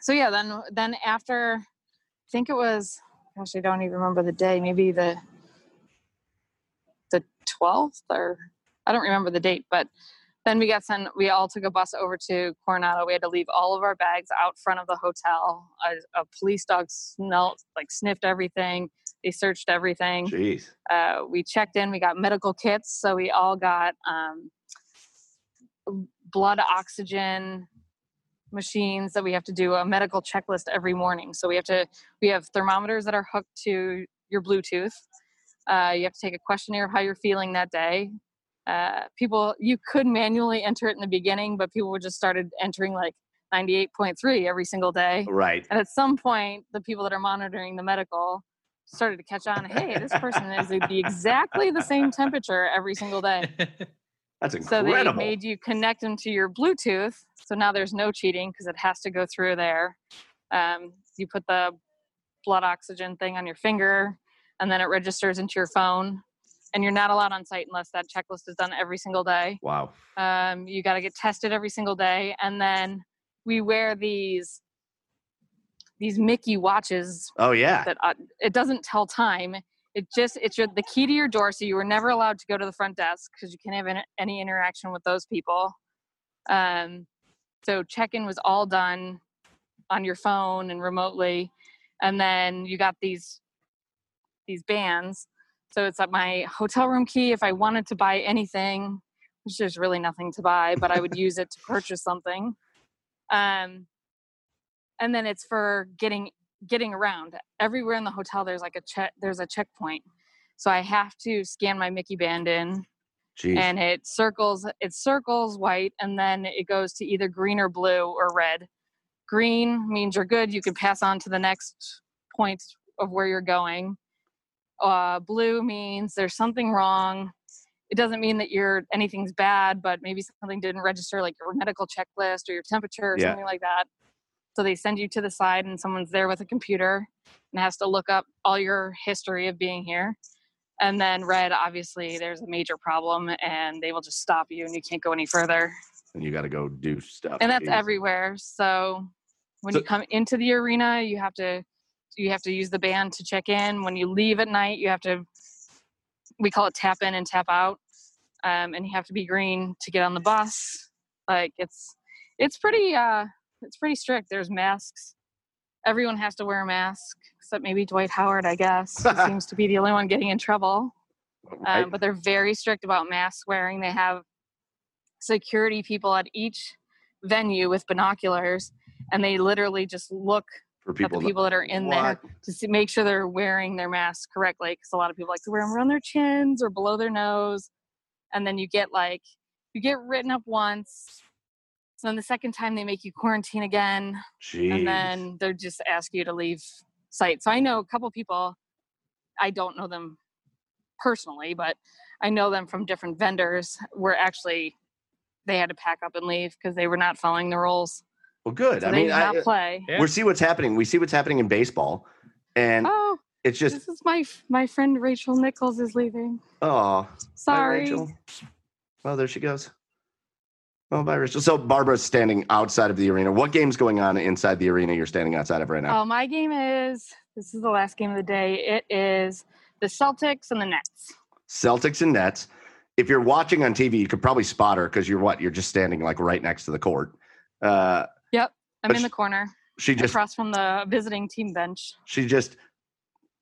S5: so yeah, then then after, I think it was, gosh, I don't even remember the day. Maybe the the twelfth or I don't remember the date, but then we got sent we all took a bus over to coronado we had to leave all of our bags out front of the hotel a, a police dog smelled like sniffed everything they searched everything.
S3: Jeez.
S5: Uh, we checked in we got medical kits so we all got um, blood oxygen machines that we have to do a medical checklist every morning. So we have to we have thermometers that are hooked to your bluetooth. Uh, you have to take a questionnaire of how you're feeling that day. Uh, people you could manually enter it in the beginning but people would just started entering like 98.3 every single day.
S3: Right.
S5: And at some point the people that are monitoring the medical started to catch on hey this person is the [laughs] exactly the same temperature every single day
S3: that's incredible
S5: so they made you connect them to your bluetooth so now there's no cheating because it has to go through there um, you put the blood oxygen thing on your finger and then it registers into your phone and you're not allowed on site unless that checklist is done every single day.
S3: Wow.
S5: Um, you got to get tested every single day, and then we wear these these Mickey watches.
S3: Oh yeah.
S5: That uh, it doesn't tell time. It just it's your, the key to your door, so you were never allowed to go to the front desk because you can't have any, any interaction with those people. Um, so check-in was all done on your phone and remotely, and then you got these these bands so it's at my hotel room key. If I wanted to buy anything, which there's really nothing to buy, but I would use it to purchase something. Um, and then it's for getting getting around everywhere in the hotel. There's like a check. There's a checkpoint, so I have to scan my Mickey band in, Jeez. and it circles. It circles white, and then it goes to either green or blue or red. Green means you're good. You can pass on to the next point of where you're going uh, blue means there's something wrong. It doesn't mean that you're anything's bad, but maybe something didn't register, like your medical checklist or your temperature or yeah. something like that. So they send you to the side, and someone's there with a computer and has to look up all your history of being here. And then red, obviously, there's a major problem, and they will just stop you, and you can't go any further.
S3: And you got to go do stuff.
S5: And that's everywhere. So when so, you come into the arena, you have to you have to use the band to check in. When you leave at night, you have to we call it tap in and tap out. um, and you have to be green to get on the bus. Like it's it's pretty uh, it's pretty strict. There's masks. Everyone has to wear a mask except maybe Dwight Howard, I guess. he [laughs] seems to be the only one getting in trouble. Um, but they're very strict about mask wearing. They have security people at each venue with binoculars, and they literally just look for people, at the people that, that are in what? there to see, make sure they're wearing their masks correctly. Because a lot of people like to wear them around their chins or below their nose, and then you get like you get written up once. So then the second time they make you quarantine again,
S3: Jeez.
S5: and then they just ask you to leave site. So I know a couple people. I don't know them personally, but I know them from different vendors. Were actually they had to pack up and leave because they were not following the rules.
S3: Well, good.
S5: So
S3: I mean,
S5: I, uh,
S3: play. Yeah. We see what's happening. We see what's happening in baseball, and oh, it's just
S5: this is my my friend Rachel Nichols is leaving.
S3: Oh,
S5: sorry. Rachel.
S3: Oh, there she goes. Oh, bye, Rachel. So Barbara's standing outside of the arena. What game's going on inside the arena you're standing outside of right now?
S5: Oh, my game is this is the last game of the day. It is the Celtics and the Nets.
S3: Celtics and Nets. If you're watching on TV, you could probably spot her because you're what? You're just standing like right next to the court. Uh,
S5: yep, I'm in she, the corner.
S3: She just
S5: across from the visiting team bench.
S3: She just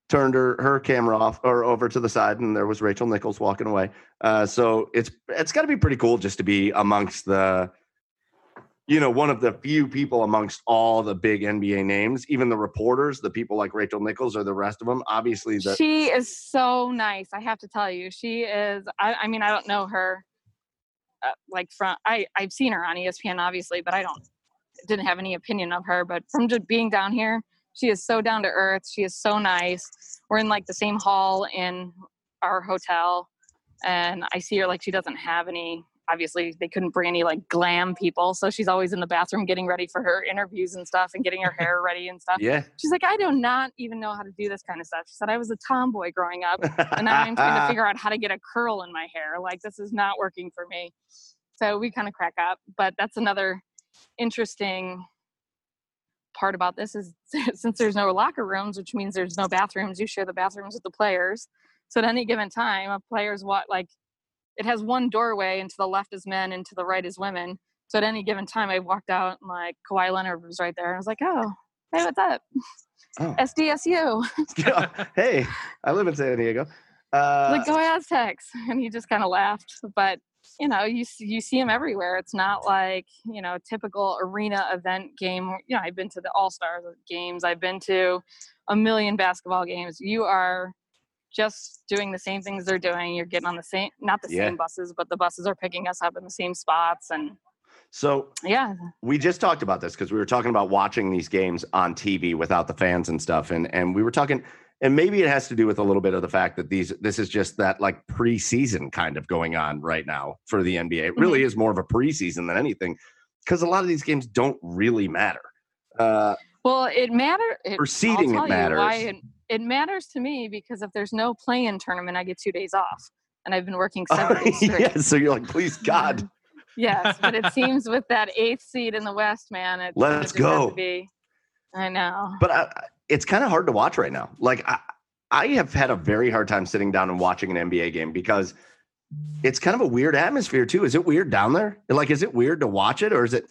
S3: turned her her camera off or over to the side, and there was Rachel Nichols walking away. Uh, so it's it's got to be pretty cool just to be amongst the, you know, one of the few people amongst all the big NBA names, even the reporters, the people like Rachel Nichols or the rest of them. Obviously, the
S5: she is so nice. I have to tell you, she is. I, I mean, I don't know her. Uh, like from I I've seen her on ESPN obviously, but I don't didn't have any opinion of her. But from just being down here, she is so down to earth. She is so nice. We're in like the same hall in our hotel, and I see her like she doesn't have any. Obviously, they couldn't bring any like glam people, so she's always in the bathroom getting ready for her interviews and stuff, and getting her hair [laughs] ready and stuff.
S3: Yeah.
S5: She's like, I do not even know how to do this kind of stuff. She said I was a tomboy growing up, and now I'm trying to [laughs] figure out how to get a curl in my hair. Like this is not working for me. So we kind of crack up, but that's another interesting part about this is [laughs] since there's no locker rooms, which means there's no bathrooms, you share the bathrooms with the players. So at any given time, a player's what like it has one doorway, and to the left is men, and to the right is women. So at any given time, I walked out and like Kawhi Leonard was right there. And I was like, oh, hey, what's up? Oh. [laughs] SDSU. [laughs]
S3: yeah. Hey, I live in San Diego.
S5: Uh, like go Aztecs, and he just kind of laughed. But you know you you see them everywhere. It's not like you know typical arena event game. You know i've been to the all-star games. I've been to a million basketball games. You are just doing the same things they're doing. You're getting on the same not the yeah. same buses but the buses are picking us up in the same spots and
S3: so
S5: yeah.
S3: we just talked about this because we were talking about watching these games on tv without the fans and stuff and and we were talking and maybe it has to do with a little bit of the fact that these this is just that like preseason kind of going on right now for the NBA. It really mm-hmm. is more of a preseason than anything because a lot of these games don't really matter. Uh,
S5: well, it matters.
S3: For seeding, it matters. why
S5: it, it, matters to me because if there's no play-in tournament, I get two days off, and I've been working [laughs] seven days straight.
S3: yeah, so you're like, please God.
S5: yes, but it seems with that eighth seed in the West, man, it
S3: let's go.
S5: Be, I know,
S3: but I, it's kind of hard to watch right now. Like I, I have had a very hard time sitting down and watching an NBA game because it's kind of a weird atmosphere too. Is it weird down there? Like, is it weird to watch it, or is it,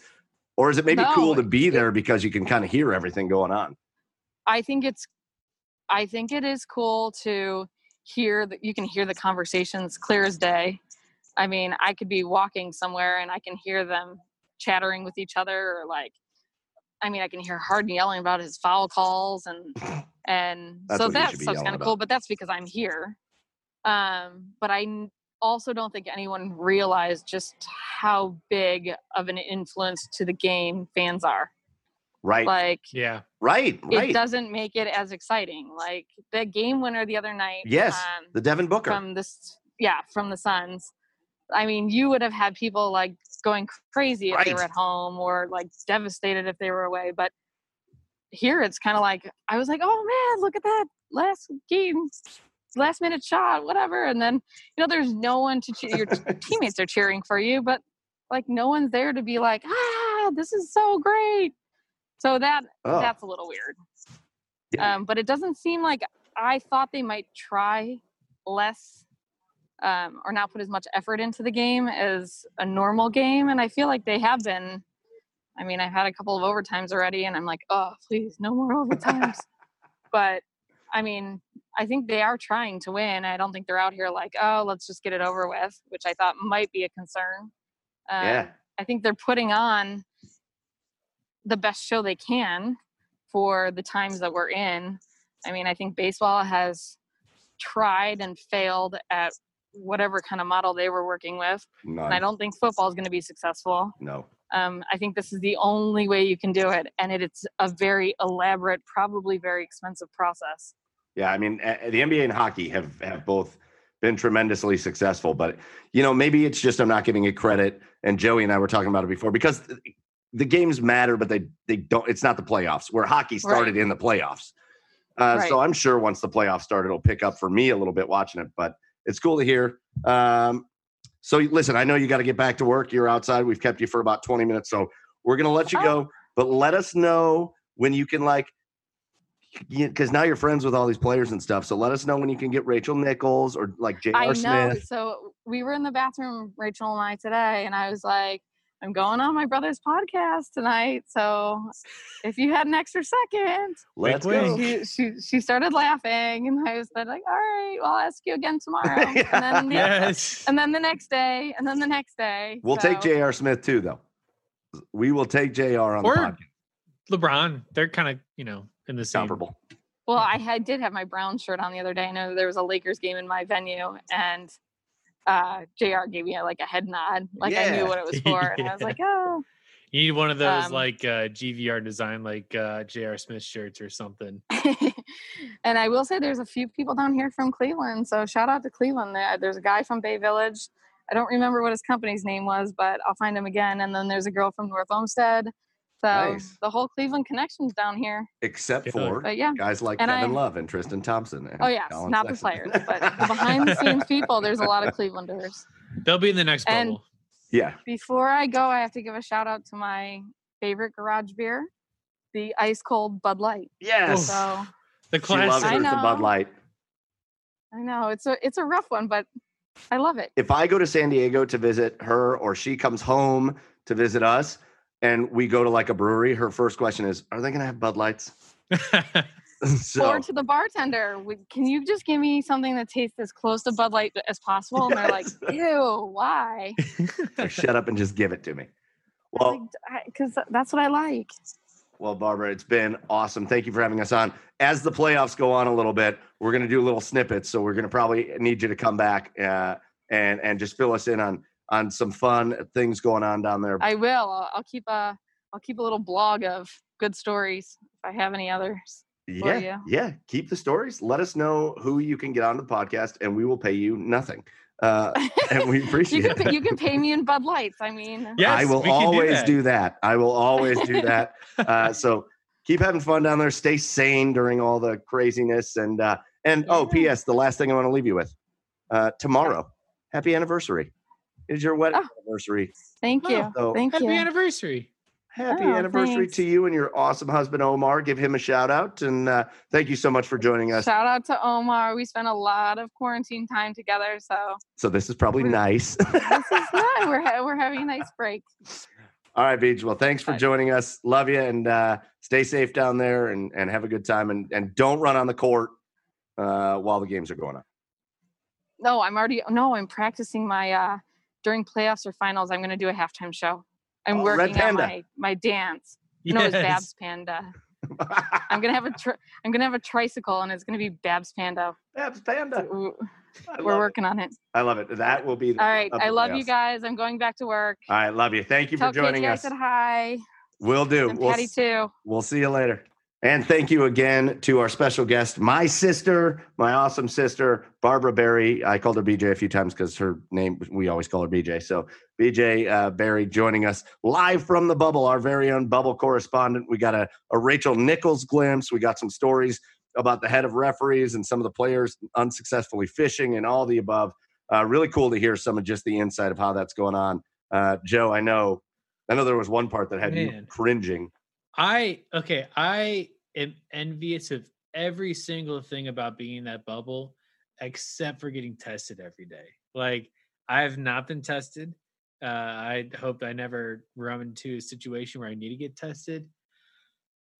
S3: or is it maybe no, cool to be there because you can kind of hear everything going on?
S5: I think it's, I think it is cool to hear that you can hear the conversations clear as day. I mean, I could be walking somewhere and I can hear them chattering with each other or like I mean, I can hear Harden yelling about his foul calls and [laughs] and so that's so kind of cool. But that's because I'm here. Um, but I also don't think anyone realized just how big of an influence to the game fans are.
S3: Right.
S5: Like
S4: yeah.
S3: Right. Right.
S5: It doesn't make it as exciting. Like the game winner the other night.
S3: Yes. Um, the Devin Booker
S5: from this. Yeah, from the Suns. I mean, you would have had people like going crazy if right. they were at home or like devastated if they were away. But here it's kind of like, I was like, oh man, look at that last game, last minute shot, whatever. And then, you know, there's no one to cheer. Your [laughs] teammates are cheering for you, but like no one's there to be like, ah, this is so great. So that oh. that's a little weird. Yeah. Um, but it doesn't seem like I thought they might try less um, or not put as much effort into the game as a normal game. And I feel like they have been. I mean, I've had a couple of overtimes already, and I'm like, oh, please, no more overtimes. [laughs] but I mean, I think they are trying to win. I don't think they're out here like, oh, let's just get it over with, which I thought might be a concern.
S3: Um, yeah.
S5: I think they're putting on the best show they can for the times that we're in. I mean, I think baseball has tried and failed at whatever kind of model they were working with. None. And I don't think football is going to be successful.
S3: No.
S5: Um, I think this is the only way you can do it. And it, it's a very elaborate, probably very expensive process.
S3: Yeah. I mean, the NBA and hockey have, have both been tremendously successful, but you know, maybe it's just I'm not giving it credit. And Joey and I were talking about it before because the games matter, but they they don't. It's not the playoffs where hockey started right. in the playoffs. Uh, right. So I'm sure once the playoffs start, it'll pick up for me a little bit watching it. But it's cool to hear. Um, so listen, I know you got to get back to work. You're outside. We've kept you for about 20 minutes, so we're gonna let you go. But let us know when you can like because now you're friends with all these players and stuff. So let us know when you can get Rachel Nichols or like J.R. Smith.
S5: So we were in the bathroom, Rachel and I today, and I was like, I'm going on my brother's podcast tonight. So if you had an extra second, [laughs]
S3: let's go.
S5: She, she, she started laughing and I was like, all right, well, I'll ask you again [laughs] tomorrow. yeah. and, then the, yes. and then the next day, and then the next day.
S3: We'll so. take J.R. Smith too, though. We will take J.R. on or the podcast.
S4: LeBron. They're kind of, you know, in the same.
S3: Comparable.
S5: Well, I had, did have my brown shirt on the other day. I know there was a Lakers game in my venue and uh, JR gave me a, like a head nod, like yeah. I knew what it was [laughs] for, and I was like, oh.
S4: You need one of those um, like uh, GV Art design, like uh, J.R. Smith shirts or something. [laughs]
S5: and I will say, there's a few people down here from Cleveland, so shout out to Cleveland. There's a guy from Bay Village. I don't remember what his company's name was, but I'll find him again. And then there's a girl from North Olmsted. So nice. the whole Cleveland connection's down here.
S3: Except for but yeah. guys like and Kevin I, Love and Tristan Thompson. And
S5: oh yeah, Collin not Sexton. the players, but the [laughs] behind the scenes people. There's a lot of Clevelanders.
S4: They'll be in the next and bubble.
S3: Yeah.
S5: Before I go, I have to give a shout out to my favorite garage beer, the ice cold Bud Light.
S3: Yes.
S5: So
S4: the classic.
S3: I know. the Bud Light.
S5: I know it's a it's a rough one, but I love it.
S3: If I go to San Diego to visit her, or she comes home to visit us, and we go to like a brewery, her first question is, "Are they going to have Bud Lights?" [laughs] [laughs]
S5: so, or to the bartender, "Can you just give me something that tastes as close to Bud Light as possible?" And they're like, "Ew, why?" [laughs]
S3: shut up and just give it to me. Well,
S5: because like, that's what I like.
S3: Well, Barbara, it's been awesome. Thank you for having us on. As the playoffs go on a little bit, we're going to do little snippets. So we're going to probably need you to come back uh, and and just fill us in on on some fun things going on down there.
S5: I will. I'll, I'll keep a I'll keep a little blog of good stories if I have any others.
S3: Yeah, yeah. Keep the stories. Let us know who you can get onto the podcast, and we will pay you nothing. Uh, [laughs] and we appreciate
S5: you, can, it. you can pay me in Bud [laughs] Lights. I mean,
S3: yes, I will always do that. do that. I will always do [laughs] that. Uh, so keep having fun down there. Stay sane during all the craziness. And uh, and yeah. oh, P.S. The last thing I want to leave you with uh, tomorrow. Happy anniversary is your wedding oh, anniversary.
S5: Thank you. So, thank
S4: happy
S5: you.
S4: Happy anniversary.
S3: Happy oh, anniversary thanks. to you and your awesome husband Omar. Give him a shout out and uh, thank you so much for joining us.
S5: Shout out to Omar. We spent a lot of quarantine time together, so
S3: so this is probably nice. [laughs]
S5: this is nice. We're ha- we're having a nice break.
S3: All right, Beach. Well, thanks for joining us. Love you and uh, stay safe down there and, and have a good time and, and don't run on the court uh, while the games are going on.
S5: No, I'm already no, I'm practicing my uh during playoffs or finals, I'm going to do a halftime show. I'm oh, working on my my dance. Yes. No, it's Babs Panda. [laughs] I'm gonna have a tri- I'm gonna have a tricycle, and it's gonna be Babs Panda.
S3: Babs Panda.
S5: So we're working
S3: it.
S5: on it.
S3: I love it. That will be.
S5: All right. I love you guys. I'm going back to work.
S3: All right. Love you. Thank you
S5: Tell
S3: for joining
S5: Katie
S3: us.
S5: I said hi.
S3: We'll do.
S5: And
S3: we'll,
S5: Patty too.
S3: We'll see you later. And thank you again to our special guest, my sister, my awesome sister, Barbara Barry. I called her BJ a few times because her name, we always call her BJ. So, BJ uh, Barry joining us live from the bubble, our very own bubble correspondent. We got a, a Rachel Nichols glimpse. We got some stories about the head of referees and some of the players unsuccessfully fishing and all the above. Uh, really cool to hear some of just the insight of how that's going on. Uh, Joe, I know, I know there was one part that had Man. you cringing
S4: I okay, I am envious of every single thing about being in that bubble, except for getting tested every day. Like I have not been tested. Uh, I hope I never run into a situation where I need to get tested.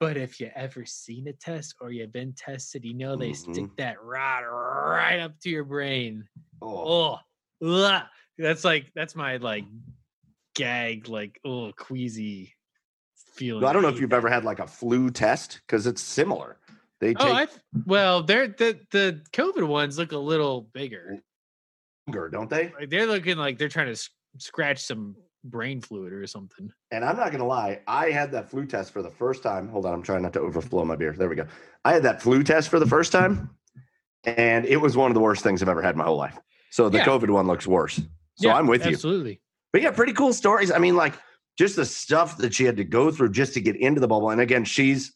S4: But if you ever seen a test or you've been tested, you know they mm-hmm. stick that rod right up to your brain. Oh, oh that's like that's my like gag, like oh queasy feeling.
S3: I don't know if you've ever had like a flu test because it's similar. They oh, take. Oh,
S4: I've, well, they're the the COVID ones look a little bigger.
S3: Bigger, don't they?
S4: Like they're looking like they're trying to scratch some brain fluid or something.
S3: And I'm not gonna lie, I had that flu test for the first time. Hold on, I'm trying not to overflow my beer. There we go. I had that flu test for the first time, and it was one of the worst things I've ever had in my whole life. So the yeah. COVID one looks worse. So yeah, I'm with you.
S4: Absolutely.
S3: But yeah, pretty cool stories. I mean, like just the stuff that she had to go through just to get into the bubble. And again, she's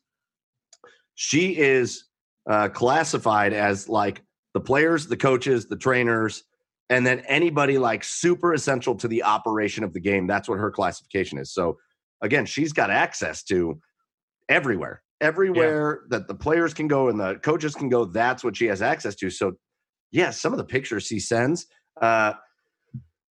S3: she is uh, classified as like the players, the coaches, the trainers, and then anybody like super essential to the operation of the game. That's what her classification is. So again, she's got access to everywhere, everywhere yeah. that the players can go and the coaches can go. That's what she has access to. So yeah, some of the pictures she sends. Uh,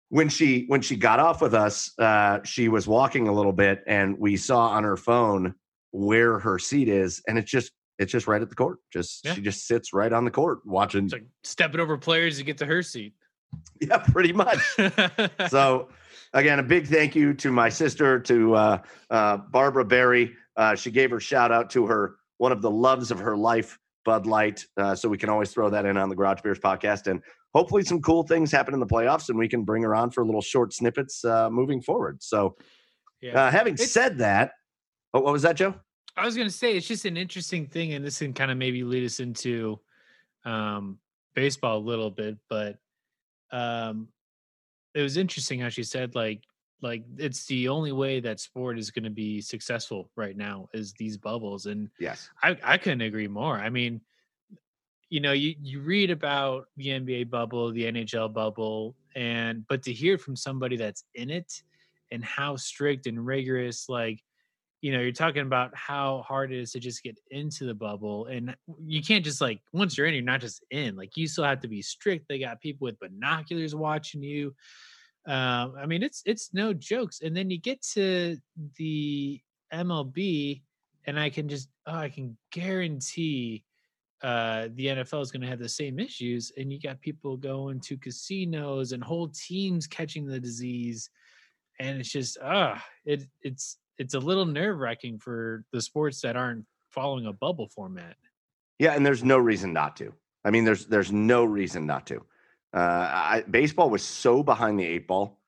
S3: when she when she got off with us, uh, she was walking a little bit, and we saw on her phone where her seat is, and it's just it's just right at the court. Just yeah. she just sits right on the court watching. It's like
S4: stepping over players to get to her seat. [laughs]
S3: Yeah, pretty much. [laughs] so, again, a big thank you to my sister, to uh, uh, Barbara Barry. Uh, she gave her shout out to her one of the loves of her life, Bud Light. Uh, so we can always throw that in on the Garage Beers podcast, and hopefully some cool things happen in the playoffs, and we can bring her on for little short snippets uh, moving forward. So, yeah. Uh, having it's, said that, oh, what was that, Joe?
S4: I was going to say it's just an interesting thing, and this can kind of maybe lead us into um, baseball a little bit, but um, it was interesting how she said like like it's the only way that sport is going to be successful right now is these bubbles, and
S3: yes,
S4: I I couldn't agree more. I mean, you know, you you read about the NBA bubble, the NHL bubble, and but to hear from somebody that's in it and how strict and rigorous like you know, you're talking about how hard it is to just get into the bubble. And you can't just like, once you're in, you're not just in. Like, you still have to be strict. They got people with binoculars watching you. Um, I mean, it's it's no jokes. And then you get to the MLB, and I can just oh, I can guarantee uh, the NFL is going to have the same issues. And you got people going to casinos and whole teams catching the disease, and it's just ah, uh, it it's it's a little nerve wracking for the sports that aren't following a bubble format.
S3: Yeah, and there's no reason not to. I mean, there's there's no reason not to. Uh, I, baseball was so behind the eight ball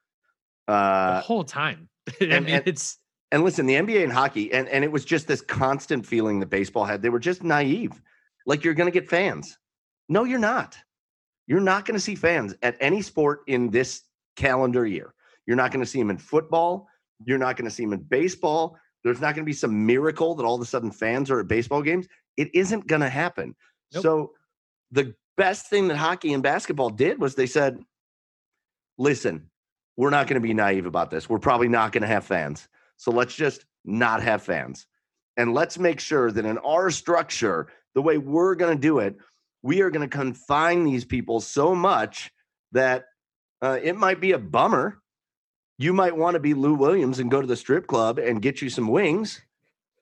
S4: uh, the whole time. [laughs] I and, mean,
S3: and,
S4: it's
S3: and listen, the NBA and hockey, and and it was just this constant feeling that baseball had. They were just naive, like you're going to get fans. No, you're not. You're not going to see fans at any sport in this calendar year. You're not going to see them in football. You're not going to see them in baseball. There's not going to be some miracle that all of a sudden fans are at baseball games. It isn't going to happen. Nope. So the best thing that hockey and basketball did was they said, listen, we're not going to be naive about this. We're probably not going to have fans. So let's just not have fans. And let's make sure that in our structure, the way we're going to do it, we are going to confine these people so much that uh, it might be a bummer you might want to be Lou Williams and go to the strip club and get you some wings,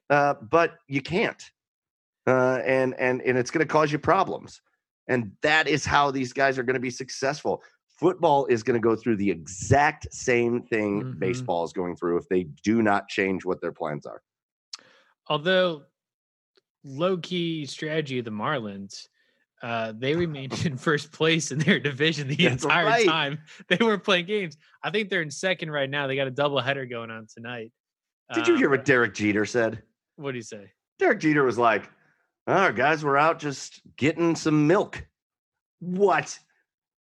S3: uh, but you can't, uh, and and and it's going to cause you problems. And that is how these guys are going to be successful. Football is going to go through the exact same thing mm-hmm. baseball is going through if they do not change what their plans are.
S4: Although low key strategy of the Marlins uh, they [laughs] remained in first place in their division the That's entire right. time [laughs] they were playing games. I think they're in second right now. They got a double header going on tonight.
S3: Did you hear what um, Derek Jeter said?
S4: What did he say?
S3: Derek Jeter was like, "Our oh, guys were out just getting some milk." What?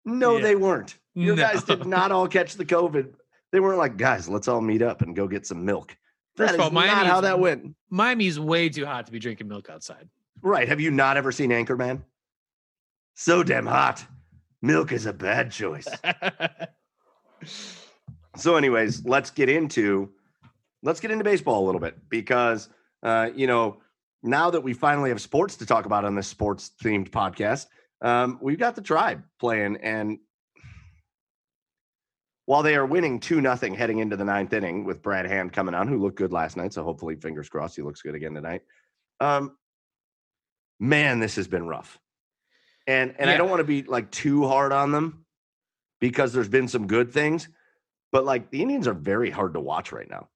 S3: No, yeah. they weren't. Your no. guys did not all [laughs] catch the COVID. They weren't like, guys, let's all meet up and go get some milk. First that of all, Miami's, not how that went.
S4: Miami's way too hot to be drinking milk outside.
S3: Right. Have you not ever seen Anchorman? so damn hot. Milk is a bad choice. [laughs] so, anyways, let's get into let's get into baseball a little bit because uh, you know now that we finally have sports to talk about on this sports themed podcast, um, we've got the tribe playing, and while they are winning 2 nothing heading into the ninth inning with Brad Hand coming on, who looked good last night. So hopefully, fingers crossed, he looks good again tonight. Um, man, this has been rough. And and yeah. I don't want to be like too hard on them because there's been some good things, but like the Indians are very hard to watch right now.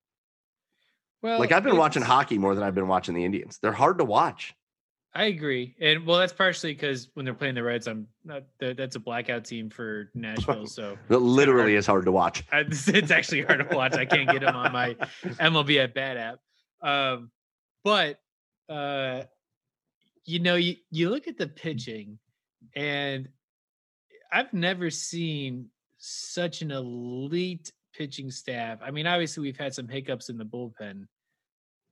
S3: Well, like I've been watching hockey more than I've been watching the Indians. They're hard to watch.
S4: I agree, and well, that's partially because when they're playing the Reds, I'm not. That's a blackout team for Nashville, [laughs] so
S3: it literally is hard to watch. [laughs]
S4: It's actually hard to watch. I can't get them on my MLB at Bat app. Um, but uh, you know, you you look at the pitching, and I've never seen such an elite pitching staff. I mean, obviously we've had some hiccups in the bullpen,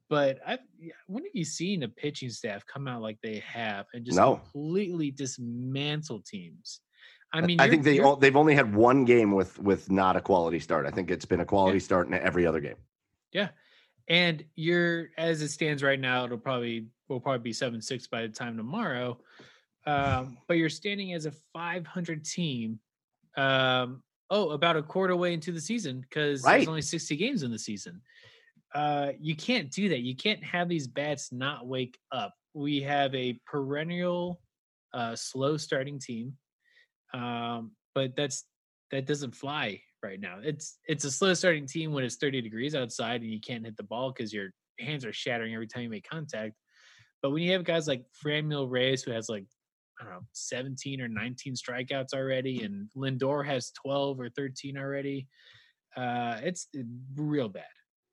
S4: but I've when have you seen a pitching staff come out like they have and just no. completely dismantle teams?
S3: I mean, I think they all, they've only had one game with with not a quality start. I think it's been a quality yeah. start in every other game.
S4: Yeah, and you're as it stands right now, it'll probably will probably be seven six by the time tomorrow. Um, but you're standing as a 500 team. Um, oh, about a quarter way into the season because right. there's only 60 games in the season. Uh, you can't do that. You can't have these bats not wake up. We have a perennial uh, slow starting team, um, but that's that doesn't fly right now. It's it's a slow starting team when it's 30 degrees outside and you can't hit the ball because your hands are shattering every time you make contact. But when you have guys like Franmil Reyes who has like I don't know 17 or 19 strikeouts already, and Lindor has 12 or 13 already, uh, it's real bad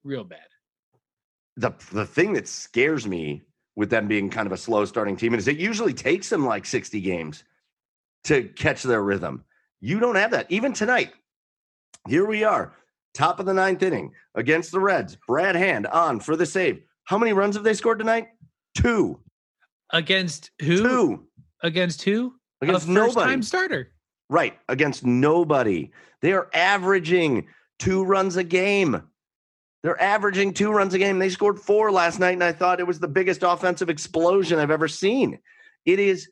S4: real bad.
S3: The the thing that scares me with them being kind of a slow starting team is it usually takes them like 60 games to catch their rhythm. You don't have that. Even tonight, here we are, top of the ninth inning against the Reds. Brad Hand on for the save. How many runs have they scored tonight? Two.
S4: Against who?
S3: Two.
S4: Against who?
S3: Against a nobody.
S4: Time starter.
S3: Right. Against nobody. They are averaging two runs a game. They're averaging two runs a game. They scored four last night, and I thought it was the biggest offensive explosion I've ever seen. It is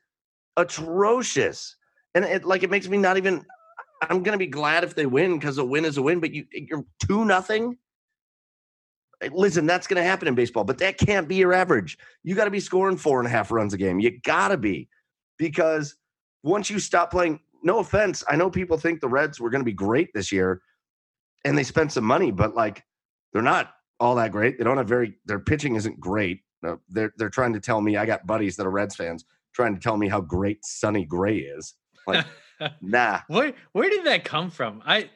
S3: atrocious, and it like it makes me not even. I'm gonna be glad if they win because a win is a win. But you, you're two nothing. Listen, that's gonna happen in baseball, but that can't be your average. You got to be scoring four and a half runs a game. You gotta be, because once you stop playing. No offense, I know people think the Reds were gonna be great this year, and they spent some money, but like they're not all that great. They don't have very their pitching isn't great. No, they're they're trying to tell me I got buddies that are Reds fans trying to tell me how great Sonny Gray is. Like, [laughs] nah.
S4: Where where did that come from? I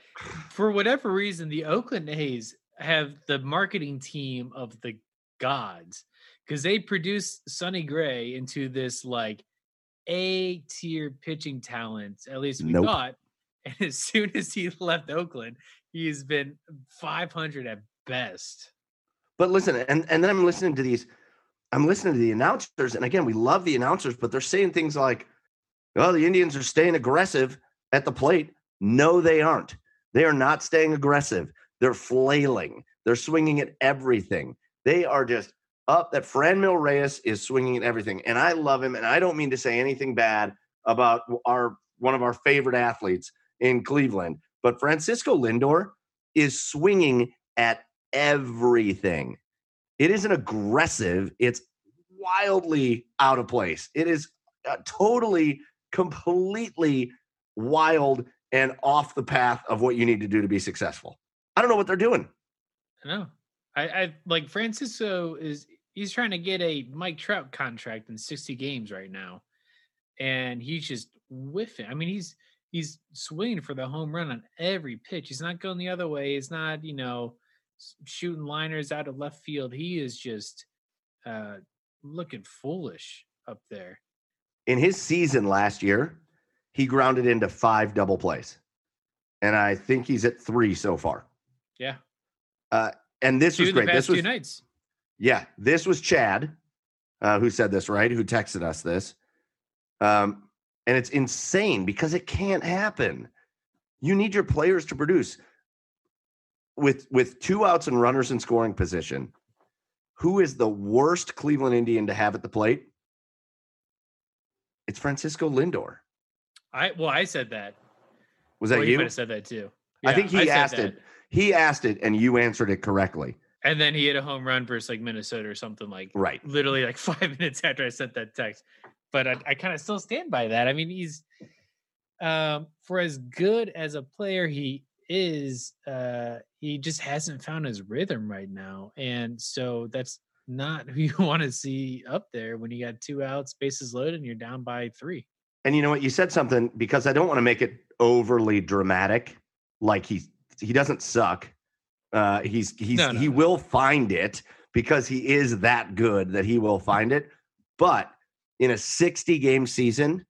S4: for whatever reason, the Oakland A's have the marketing team of the gods because they produce Sonny Gray into this like A tier pitching talent. At least we nope. thought. [laughs] And as soon as he left Oakland, he's been 500 at best.
S3: But listen, and and then I'm listening to these. I'm listening to the announcers, and again, we love the announcers, but they're saying things like, "Oh, the Indians are staying aggressive at the plate." No, they aren't. They are not staying aggressive. They're flailing. They're swinging at everything. They are just up. That Franmil Reyes is swinging at everything, and I love him. And I don't mean to say anything bad about our one of our favorite athletes in Cleveland, but Francisco Lindor is swinging at everything. It isn't aggressive, it's wildly out of place. It is uh, totally, completely wild and off the path of what you need to do to be successful. I don't know what they're doing.
S4: I know. I, I like Francisco is he's trying to get a Mike Trout contract in 60 games right now. And he's just whiffing. I mean, he's he's swinging for the home run on every pitch. He's not going the other way. He's not, you know, shooting liners out of left field. He is just uh, looking foolish up there.
S3: In his season last year, he grounded into five double plays, and I think he's at three so far.
S4: Yeah.
S3: Uh, and this
S4: two
S3: was great.
S4: this
S3: was
S4: two nights.
S3: Yeah, this was Chad, uh, who said this right, who texted us this. Um, and it's insane because it can't happen. You need your players to produce with with two outs and runners in scoring position, who is the worst Cleveland Indian to have at the plate? It's Francisco Lindor.
S4: I well, I said that.
S3: Was that
S4: well,
S3: you?
S4: you might have said that too.
S3: Yeah, I think he I asked it. He asked it, and you answered it correctly.
S4: And then he hit a home run versus like Minnesota or something like
S3: right.
S4: Literally like [laughs] five minutes after I sent that text. But I, I kind of still stand by that. I mean, he's um, for as good as a player he is, uh, he just hasn't found his rhythm right now, and so that's not [laughs] who you want to see up there when you got two outs, bases loaded, and you're down by three.
S3: And you know what? You said something because I don't want to make it overly dramatic. Like he he doesn't suck. Uh, he's he's no, no, he no. will find it because he is that good that he will find it. But in a 60 game season,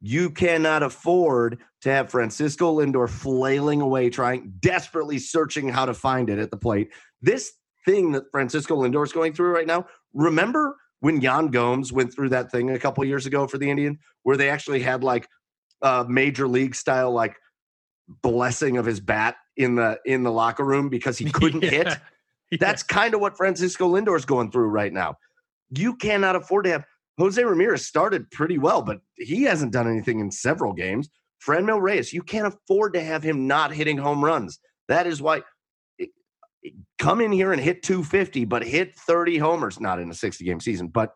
S3: you cannot afford to have Francisco Lindor flailing away, trying desperately searching how to find it at the plate. This thing that Francisco Lindor is going through right now. Remember when Yan Gomes went through that thing a couple years ago for the Indians, where they actually had like a major league style like blessing of his bat in the in the locker room because he [laughs] couldn't yeah. hit. Yeah. [laughs] That's kind of what Francisco Lindor is going through right now. You cannot afford to have Jose Ramirez started pretty well, but he hasn't done anything in several games. Franmil Reyes, you can't afford to have him not hitting home runs. That is why come in here and hit 250, but hit 30 homers, not in a 60 game season. But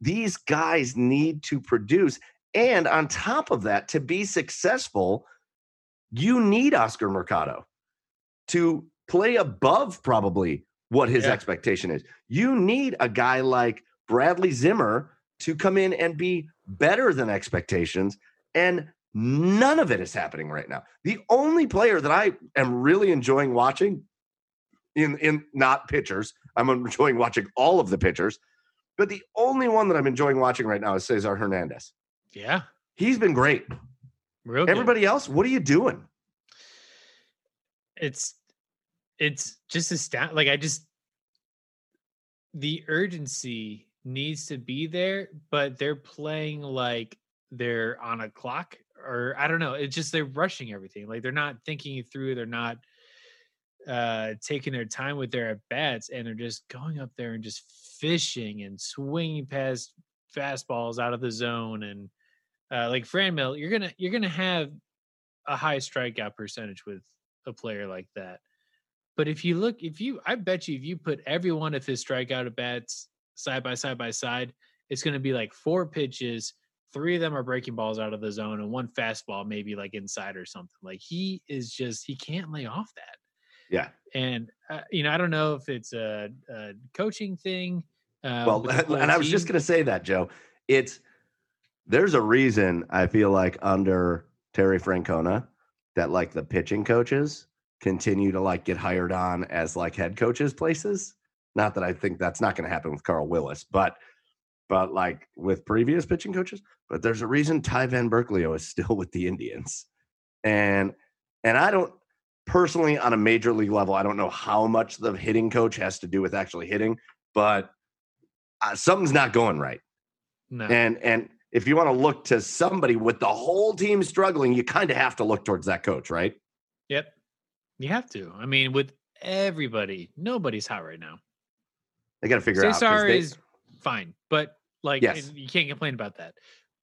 S3: these guys need to produce. And on top of that, to be successful, you need Oscar Mercado to play above probably what his yeah. expectation is. You need a guy like Bradley Zimmer to come in and be better than expectations. And none of it is happening right now. The only player that I am really enjoying watching in in not pitchers. I'm enjoying watching all of the pitchers, but the only one that I'm enjoying watching right now is Cesar Hernandez.
S4: Yeah,
S3: he's been great. Real Everybody good. else, what are you doing?
S4: It's it's just a stat. Like I just the urgency needs to be there, but they're playing like they're on a clock or I don't know. It's just they're rushing everything. Like they're not thinking through. They're not uh, taking their time with their at bats and they're just going up there and just fishing and swinging past fastballs out of the zone and uh, like Franmil, you're gonna you're gonna have a high strikeout percentage with a player like that. But if you look, if you, I bet you, if you put every one of his strikeout at bats side by side by side, it's going to be like four pitches. Three of them are breaking balls out of the zone, and one fastball maybe like inside or something. Like he is just he can't lay off that.
S3: Yeah.
S4: And, uh, you know, I don't know if it's a, a coaching thing.
S3: Uh, well, [laughs] and I was just going to say that, Joe. It's, there's a reason I feel like under Terry Francona that like the pitching coaches continue to like get hired on as like head coaches places. Not that I think that's not going to happen with Carl Willis, but but like with previous pitching coaches. But there's a reason Ty Van Burkleo is still [laughs] with the Indians, and and I don't personally on a major league level, I don't know how much the hitting coach has to do with actually hitting, but uh, something's not going right. No. And and if you want to look to somebody with the whole team struggling, you kind of have to look towards that coach, right?
S4: Yep. You have to. I mean, with everybody, nobody's hot right now.
S3: They got to figure
S4: Cesar
S3: out.
S4: Cesar is fine, but like yes. you can't complain about that.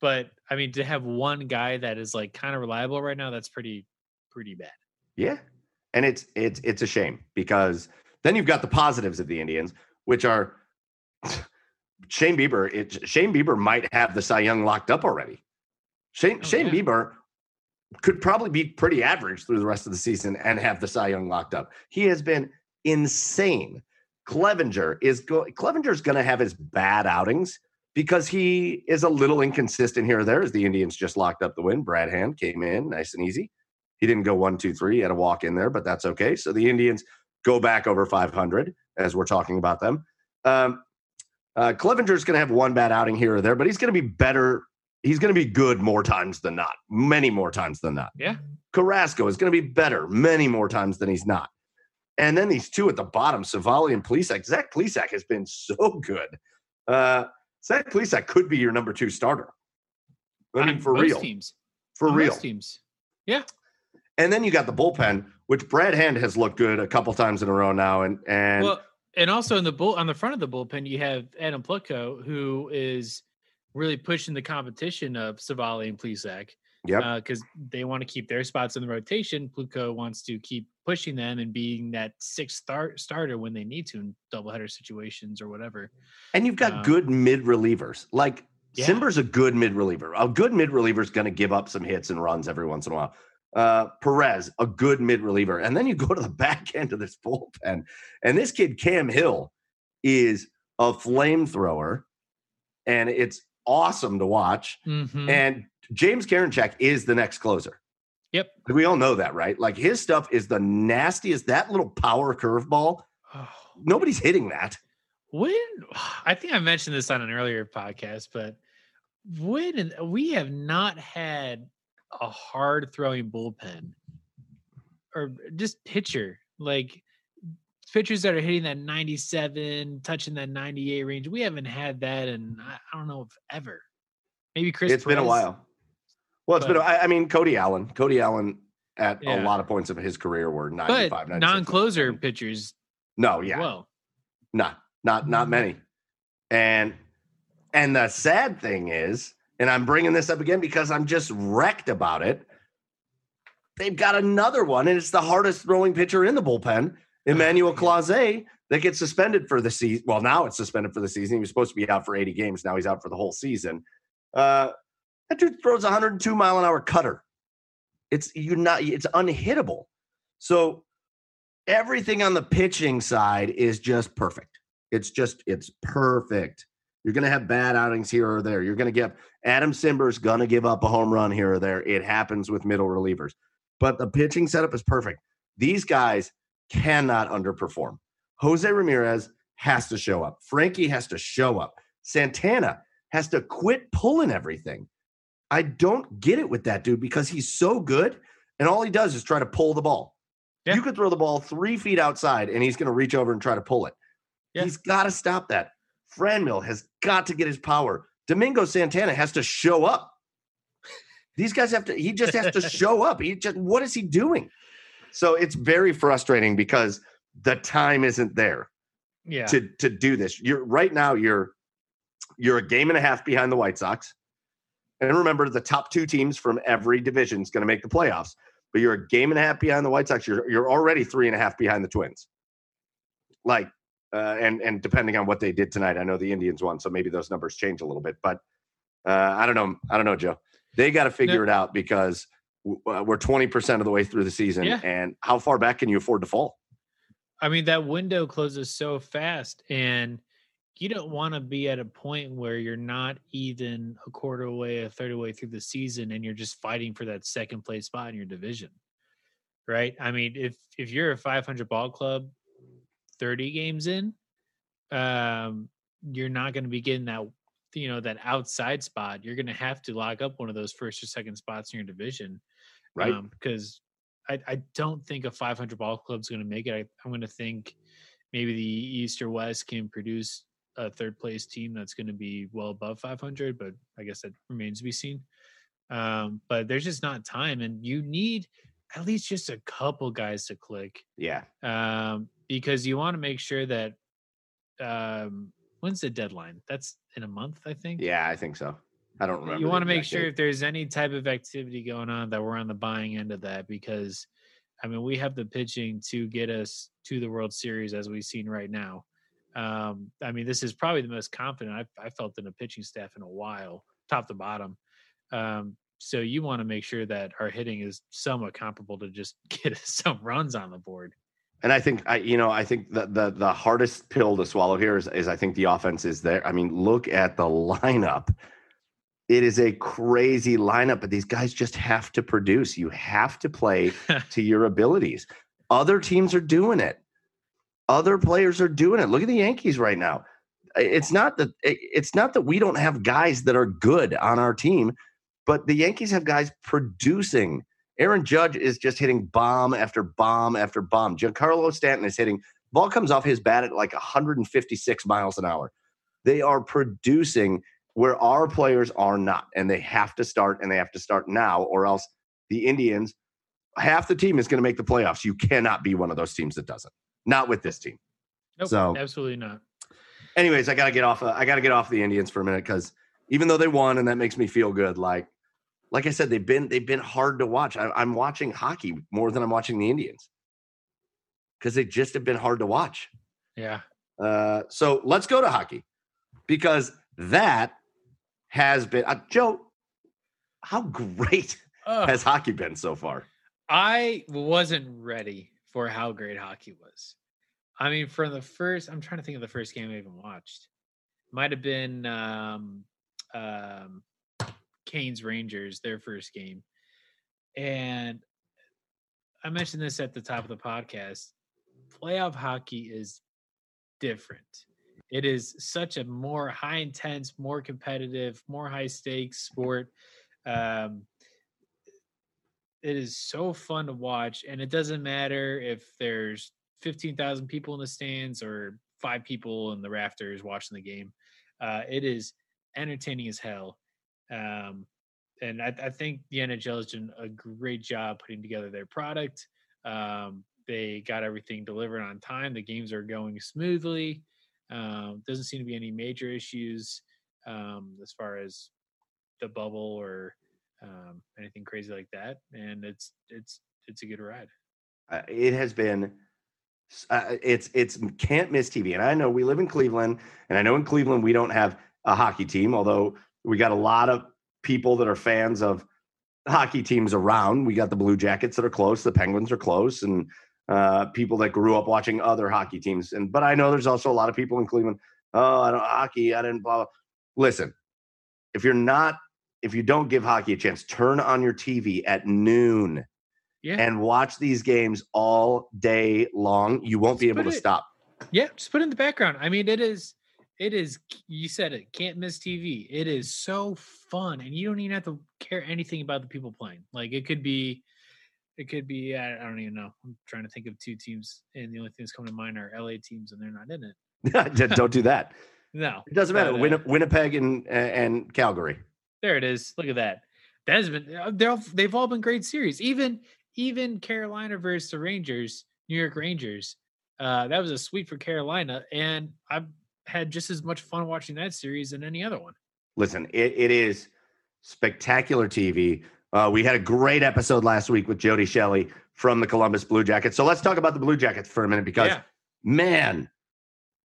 S4: But I mean, to have one guy that is like kind of reliable right now, that's pretty pretty bad.
S3: Yeah, and it's it's it's a shame because then you've got the positives of the Indians, which are [sighs] Shane Bieber. It, Shane Bieber might have the Cy Young locked up already. Shane oh, Shane yeah. Bieber could probably be pretty average through the rest of the season and have the Cy Young locked up. He has been insane. Clevinger is go- Clevinger's going to have his bad outings because he is a little inconsistent here or there. As the Indians just locked up the win, Brad Hand came in nice and easy. He didn't go one, two, three. He had a walk in there, but that's okay. So the Indians go back over 500 as we're talking about them. Um, uh, Clevinger's going to have one bad outing here or there, but he's going to be better. He's going to be good more times than not, many more times than not.
S4: Yeah.
S3: Carrasco is going to be better many more times than he's not. And then these two at the bottom, Civale and Plesac. Zach Plesac has been so good. Uh, Zach Plesac could be your number two starter. I mean, for real.
S4: Teams.
S3: For
S4: On
S3: real.
S4: Teams. Yeah.
S3: And then you got the bullpen, which Brad Hand has looked good a couple times in a row now. And and well,
S4: and also in the bull on the front of the bullpen, you have Adam Plutko, who is really pushing the competition of Civale and Plesac.
S3: Yeah.
S4: Because uh, they want to keep their spots in the rotation. Plutko wants to keep pushing them and being that sixth start starter when they need to in doubleheader situations or whatever.
S3: And you've got um, good mid relievers. Like yeah. Cimber's a good mid reliever. A good mid reliever is going to give up some hits and runs every once in a while. Uh, Perez, a good mid reliever. And then you go [laughs] to the back end of this bullpen. And this kid, Cam Hill, is a flamethrower. And it's awesome to watch. Mm-hmm. And James Karinchak is the next closer.
S4: Yep.
S3: We all know that, right? Like his stuff is the nastiest. That little power curveball, oh. [sighs] nobody's hitting that.
S4: When [sighs] I think I mentioned this on an earlier podcast, but when we have not had a hard throwing bullpen or just pitcher like pitchers that are hitting that 97, touching that 98 range. We haven't had that, and I, don't know if ever. Maybe Chris.
S3: It's Perez, been a while. Well, it's but, been. I, I mean, Cody Allen. Cody Allen at yeah. a lot of points of his career were 95,
S4: but non-closer pitchers.
S3: No, yeah. Well, not not not mm-hmm. many. And and the sad thing is, and I'm bringing this up again because I'm just wrecked about it. They've got another one, and it's the hardest throwing pitcher in the bullpen, Emmanuel [laughs] Clase, that gets suspended for the season. Well, now it's suspended for the season. He was supposed to be out for 80 games. Now he's out for the whole season. Uh, that dude throws 102 mile an hour cutter. It's you not it's unhittable. So everything on the pitching side is just perfect. It's just it's perfect. You're going to have bad outings here or there. You're going to get Adam Cimber's going to give up a home run here or there. It happens with middle relievers. But the pitching setup is perfect. These guys cannot underperform. Jose Ramirez has to show up. Frankie has to show up. Santana has to quit pulling everything. I don't get it with that dude because he's so good, and all he does is try to pull the ball. Yeah. You could throw the ball three feet outside, and he's going to reach over and try to pull it. Yeah. He's got to stop that. Franmil has got to get his power. Domingo Santana has to show up. These guys have to. He just has to [laughs] show up. He just. What is he doing? So it's very frustrating because the time isn't there.
S4: Yeah.
S3: To to do this, you're right now. You're you're a game and a half behind the White Sox. And remember, the top two teams from every division is going to make the playoffs. But you're a game and a half behind the White Sox. You're you're already three and a half behind the Twins. Like, uh, and and depending on what they did tonight, I know the Indians won, so maybe those numbers change a little bit. But uh, I don't know. I don't know, Joe. They got to figure no. it out because we're twenty percent of the way through the season, yeah. and how far back can you afford to fall?
S4: I mean, that window closes so fast, and you don't want to be at a point where you're not even a quarter away, a third away through the season, and you're just fighting for that second place spot in your division, right? I mean, if if you're a 500 ball club, 30 games in, um, you're not going to be getting that, you know, that outside spot. You're going to have to lock up one of those first or second spots in your division,
S3: right?
S4: Because um, I, I don't think a 500 ball club is going to make it. I, I'm going to think maybe the East or West can produce a third place team that's going to be well above 500, but I guess that remains to be seen. Um, but there's just not time, and you need at least just a couple guys to click.
S3: Yeah.
S4: Um, because you want to make sure that um, when's the deadline? That's in a month, I think.
S3: Yeah, I think so. I don't remember.
S4: You want to make sure date. if there's any type of activity going on that we're on the buying end of that because I mean we have the pitching to get us to the World Series as we've seen right now. Um, I mean, this is probably the most confident I've, I felt in a pitching staff in a while, top to bottom. Um, so you want to make sure that our hitting is somewhat comparable to just [laughs] get some runs on the board.
S3: And I think I, you know, I think the the the hardest pill to swallow here is is I think the offense is there. I mean, look at the lineup. It is a crazy lineup, but these guys just have to produce. You have to play [laughs] to your abilities. Other teams are doing it. Other players are doing it. Look at the Yankees right now. It's not that it's not that we don't have guys that are good on our team, but the Yankees have guys producing. Aaron Judge is just hitting bomb after bomb after bomb. Giancarlo Stanton is hitting ball comes off his bat at like 156 miles an hour. They are producing where our players are not, and they have to start, and they have to start now, or else the Indians, half the team is going to make the playoffs. You cannot be one of those teams that doesn't. Not with this team.
S4: Nope, so absolutely not.
S3: Anyways, I gotta get off. Uh, I gotta get off the Indians for a minute because even though they won and that makes me feel good, like like I said, they've been they've been hard to watch. I, I'm watching hockey more than I'm watching the Indians because they just have been hard to watch.
S4: Yeah.
S3: Uh, so let's go to hockey because that has been uh, Joe. How great has hockey been so far?
S4: I wasn't ready for how great hockey was. I mean, from the first, I'm trying to think of the first game I even watched. Might have been um, um, Canes Rangers, their first game. And I mentioned this at the top of the podcast. Playoff hockey is different. It is such a more high intense, more competitive, more high stakes sport. Um, it is so fun to watch, and it doesn't matter if there's 15,000 people in the stands or five people in the rafters watching the game. Uh, it is entertaining as hell. Um, and I, I, think the NHL has done a great job putting together their product. Um, they got everything delivered on time. The games are going smoothly. Um, doesn't seem to be any major issues um, as far as the bubble or um, anything crazy like that. And it's it's it's a good ride.
S3: Uh, it has been. Uh, it's it's can't miss TV, and I know we live in Cleveland, and I know in Cleveland we don't have a hockey team, although we got a lot of people that are fans of hockey teams around. We got the Blue Jackets that are close, the Penguins are close, and uh, people that grew up watching other hockey teams. And but I know there's also a lot of people in Cleveland. Oh, I don't hockey. I didn't blah. blah. Listen, if you're not, if you don't give hockey a chance, turn on your TV at noon. Yeah. And watch these games all day long. You won't just be able to it, stop.
S4: Yeah, just put in the background. I mean, it is it is you said it can't miss tv it is so fun and you don't even have to care anything about the people playing. Like it could be it could be i don't even know. I'm trying to think of two teams and the only things coming to mind are la teams and they're not in
S3: it. [laughs] Don't do that. [laughs]
S4: No
S3: it doesn't matter. Win- winnipeg and and calgary.
S4: There it is. Look at that. That has been uh, they're all, they've all been great series. Even even carolina versus the rangers new york rangers uh, that was a sweep for Carolina, and I've had just as much fun watching that series than any other one.
S3: Listen, it, it is spectacular TV. Uh, we had a great episode last week with Jody Shelley from the Columbus Blue Jackets. So let's talk about the Blue Jackets for a minute because, yeah. man,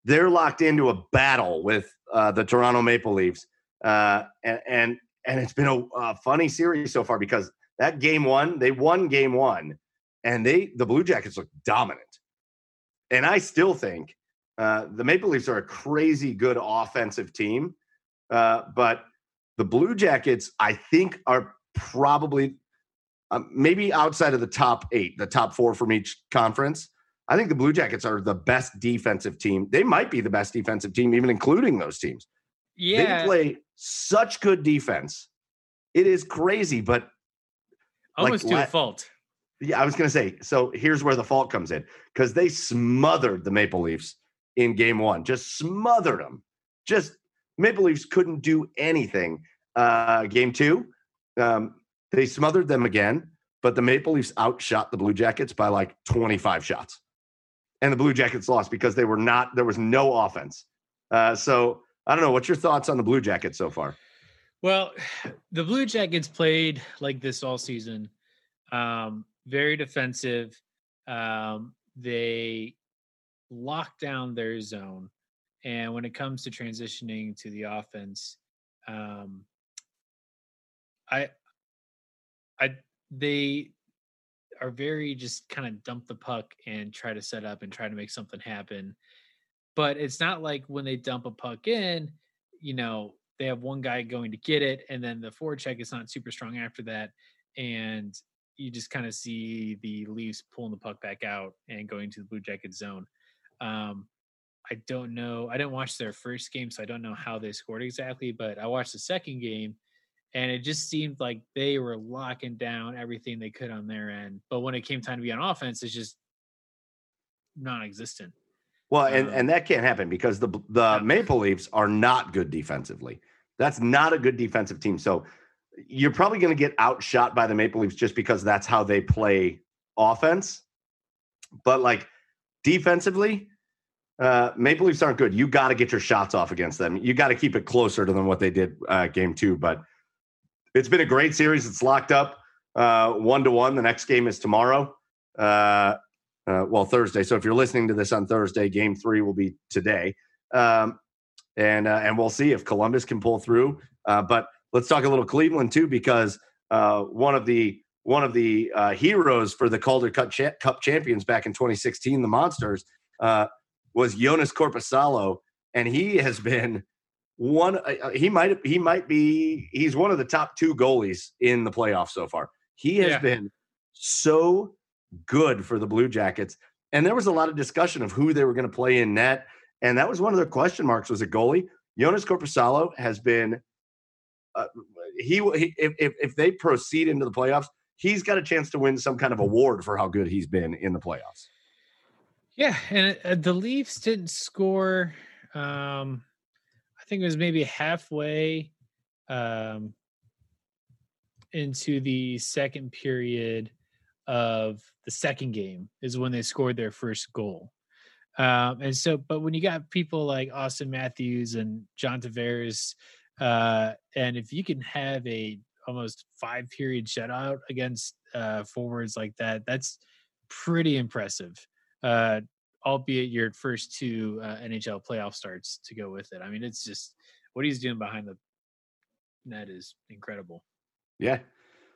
S3: they're locked into a battle with uh, the Toronto Maple Leafs, uh, and and and it's been a, a funny series so far because that game one, they won game one, and they the Blue Jackets look dominant, and I still think uh, the Maple Leafs are a crazy good offensive team, uh, but the Blue Jackets, I think, are probably uh, maybe outside of the top eight, the top four from each conference. I think the Blue Jackets are the best defensive team. They might be the best defensive team, even including those teams.
S4: Yeah.
S3: They play such good defense. It is crazy, but
S4: almost like, to a fault.
S3: Yeah, I was going to say. So here's where the fault comes in because they smothered the Maple Leafs in game one, just smothered them. Just Maple Leafs couldn't do anything. Uh, game two, um, they smothered them again, but the Maple Leafs outshot the Blue Jackets by like 25 shots. And the Blue Jackets lost because they were not, there was no offense. Uh, so I don't know. What's your thoughts on the Blue Jackets so far?
S4: Well, [sighs] the Blue Jackets played like this all season. Um, very defensive. Um, they lock down their zone. And when it comes to transitioning to the offense, um, I, I, they are very just kind of dump the puck and try to set up and try to make something happen. But it's not like when they dump a puck in, you know, they have one guy going to get it, and then the forecheck is not super strong after that. And you just kind of see the Leafs pulling the puck back out and going to the Blue Jackets zone. Um, I don't know. I didn't watch their first game, so I don't know how they scored exactly. But I watched the second game, and it just seemed like they were locking down everything they could on their end. But when it came time to be on offense, it's just non-existent.
S3: Well, and, um, and that can't happen because the the Maple Leafs are not good defensively. That's not a good defensive team. So you're probably going to get outshot by the Maple Leafs just because that's how they play offense. But like defensively, uh, Maple Leafs aren't good. You got to get your shots off against them. You got to keep it closer to than what they did uh, game two. But it's been a great series. It's locked up uh, one to one. The next game is tomorrow. Uh, uh, well, Thursday. So if you're listening to this on Thursday, game three will be today. Um, and uh, and we'll see if Columbus can pull through. But let's talk a little Cleveland too, because one of the one of the uh, heroes for the Calder Cup, cha- Cup champions back in 2016, the Monsters, uh, was Jonas Korpisalo, and he has been one. Uh, he might he might be he's one of the top two goalies in the playoffs so far. He has yeah. been so good for the Blue Jackets, and there was a lot of discussion of who they were going to play in net and that was one of their question marks was a goalie. Jonas Korpisalo has been uh, he, he if, if they proceed into the playoffs, he's got a chance to win some kind of award for how good he's been in the playoffs.
S4: Yeah, and uh, the Leafs didn't score. Um, I think it was maybe halfway um, into the second period of the second game is when they scored their first goal. Um, and so, but when you got people like Auston Matthews and John Tavares, uh, and if you can have a almost five period shutout against uh, forwards like that, that's pretty impressive. Uh, albeit your first two uh, NHL playoff starts to go with it. I mean, it's just what he's doing behind the net is incredible.
S3: Yeah.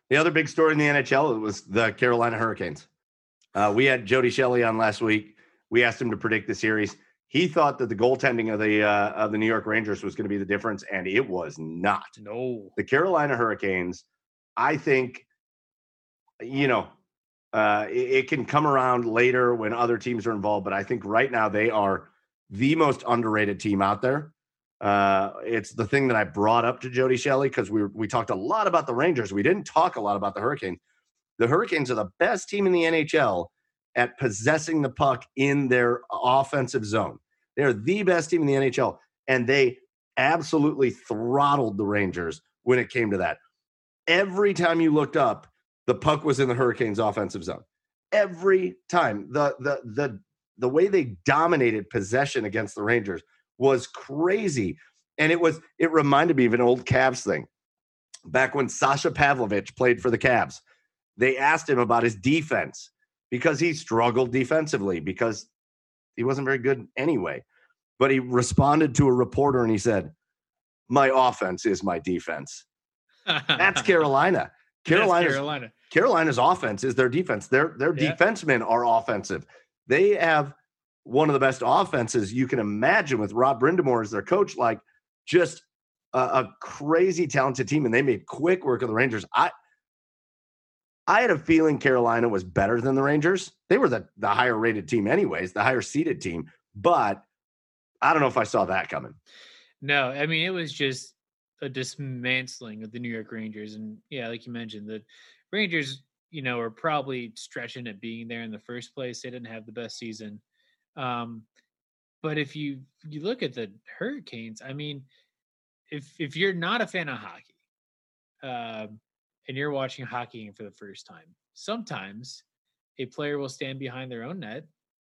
S3: The other big story in the NHL was the Carolina Hurricanes. Uh, we had Jody Shelley on last week. We asked him to predict the series. He thought that the goaltending of the uh, of the New York Rangers was going to be the difference, and it was not.
S4: No,
S3: the Carolina Hurricanes. I think, you know, uh, it, it can come around later when other teams are involved, but I think right now they are the most underrated team out there. Uh, it's the thing that I brought up to Jody Shelley because we we talked a lot about the Rangers. We didn't talk a lot about the Hurricanes. The Hurricanes are the best team in the NHL at possessing the puck in their uh, offensive zone. They're the best team in the NHL, and they absolutely throttled the Rangers when it came to that. Every time you looked up, the puck was in the Hurricanes' offensive zone. Every time the the the the way they dominated possession against the Rangers was crazy, and it was it reminded me of an old Cavs thing. Back when Sasha Pavlovic played for the Cavs, they asked him about his defense because he struggled defensively because he wasn't very good anyway. But he responded to a reporter and he said, My offense is my defense. That's [laughs] Carolina. Carolina's, That's Carolina. Carolina's offense is their defense. Their their yeah. defensemen are offensive. They have one of the best offenses you can imagine with Rob Brind'Amour as their coach. Like just a, a, crazy talented team, and they made quick work of the Rangers. I I had a feeling Carolina was better than the Rangers. They were the, the higher rated team, anyways, the higher seeded team. But I don't know if I saw that coming.
S4: No, I mean, it was just a dismantling of the New York Rangers. And yeah, like you mentioned, the Rangers, you know, are probably stretching at being there in the first place. They didn't have the best season. Um, but if you you look at the Hurricanes, I mean, if if you're not a fan of hockey, um, and you're watching hockey for the first time, sometimes a player will stand behind their own net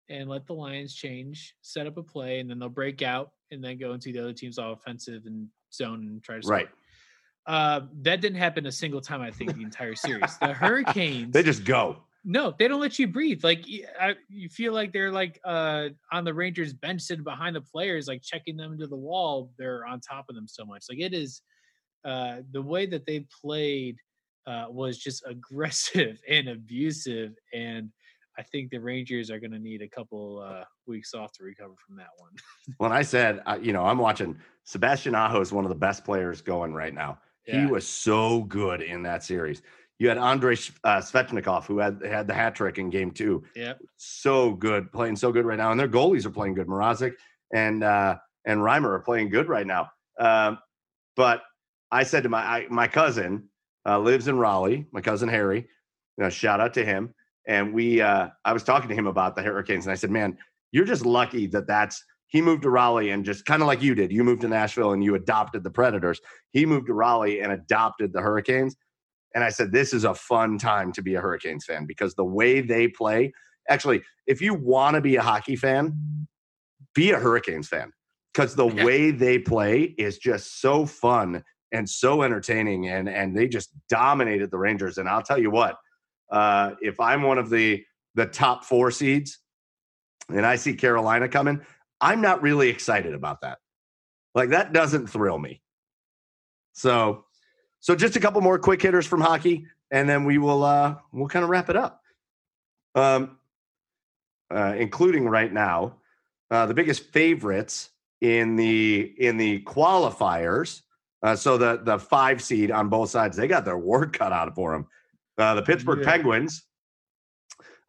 S4: and let the lines change, set up a play, and then they'll break out and then go into the other team's all offensive and zone and try to score.
S3: Right.
S4: Uh, that didn't happen a single time. I think the entire series. The Hurricanes. [laughs]
S3: they just go.
S4: No, they don't let you breathe. Like I, you feel like they're like uh, on the Rangers bench, sitting behind the players, like checking them into the wall. They're on top of them so much. Like it is uh, the way that they played uh, was just aggressive [laughs] and abusive. And I think the Rangers are going to need a couple uh, weeks off to recover from that one. [laughs]
S3: when I said, uh, you know, I'm watching Sebastian Aho is one of the best players going right now. Yeah. He was so good in that series. You had Andrei uh, Svechnikov, who had had the hat trick in game two.
S4: Yeah,
S3: so good, playing so good right now, and their goalies are playing good. Mrazek and uh, and Reimer are playing good right now. Um, but I said to my I, my cousin, uh, lives in Raleigh. My cousin Harry, you know, shout out to him. And we, uh, I was talking to him about the Hurricanes, and I said, "Man, you're just lucky that that's." He moved to Raleigh and just kind of like you did. You moved to Nashville and you adopted the Predators. He moved to Raleigh and adopted the Hurricanes. And I said, this is a fun time to be a Hurricanes fan because the way they play. Actually, if you want to be a hockey fan, be a Hurricanes fan because the way they play is just so fun and so entertaining, and and they just dominated the Rangers. And I'll tell you what, uh, if I'm one of the the top four seeds, and I see Carolina coming, I'm not really excited about that. Like that doesn't thrill me. So, so just a couple more quick hitters from hockey, and then we will uh we'll kind of wrap it up. Um, uh, including right now, uh, the biggest favorites in the in the qualifiers. Uh, so the the five seed on both sides, they got their work cut out for them. Uh, the Pittsburgh yeah. Penguins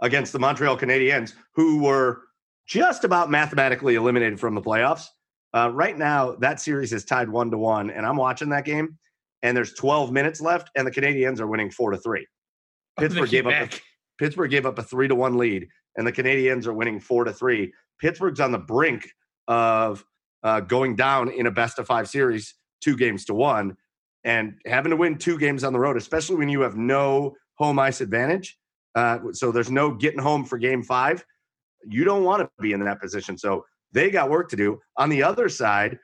S3: against the Montreal Canadiens, who were just about mathematically eliminated from the playoffs. Uh, right now, that series is tied one to one, and I'm watching that game. And there's 12 minutes left, and the Canadiens are winning four to three. Oh, Pittsburgh gave up. A, Pittsburgh gave up a three to one lead, and the Canadiens are winning four to three. Pittsburgh's on the brink of uh, going down in a best of five series, two games to one, and having to win two games on the road, especially when you have no home ice advantage. Uh, so there's no getting home for game five. You don't want to be in that position. So they got work to do. On the other side,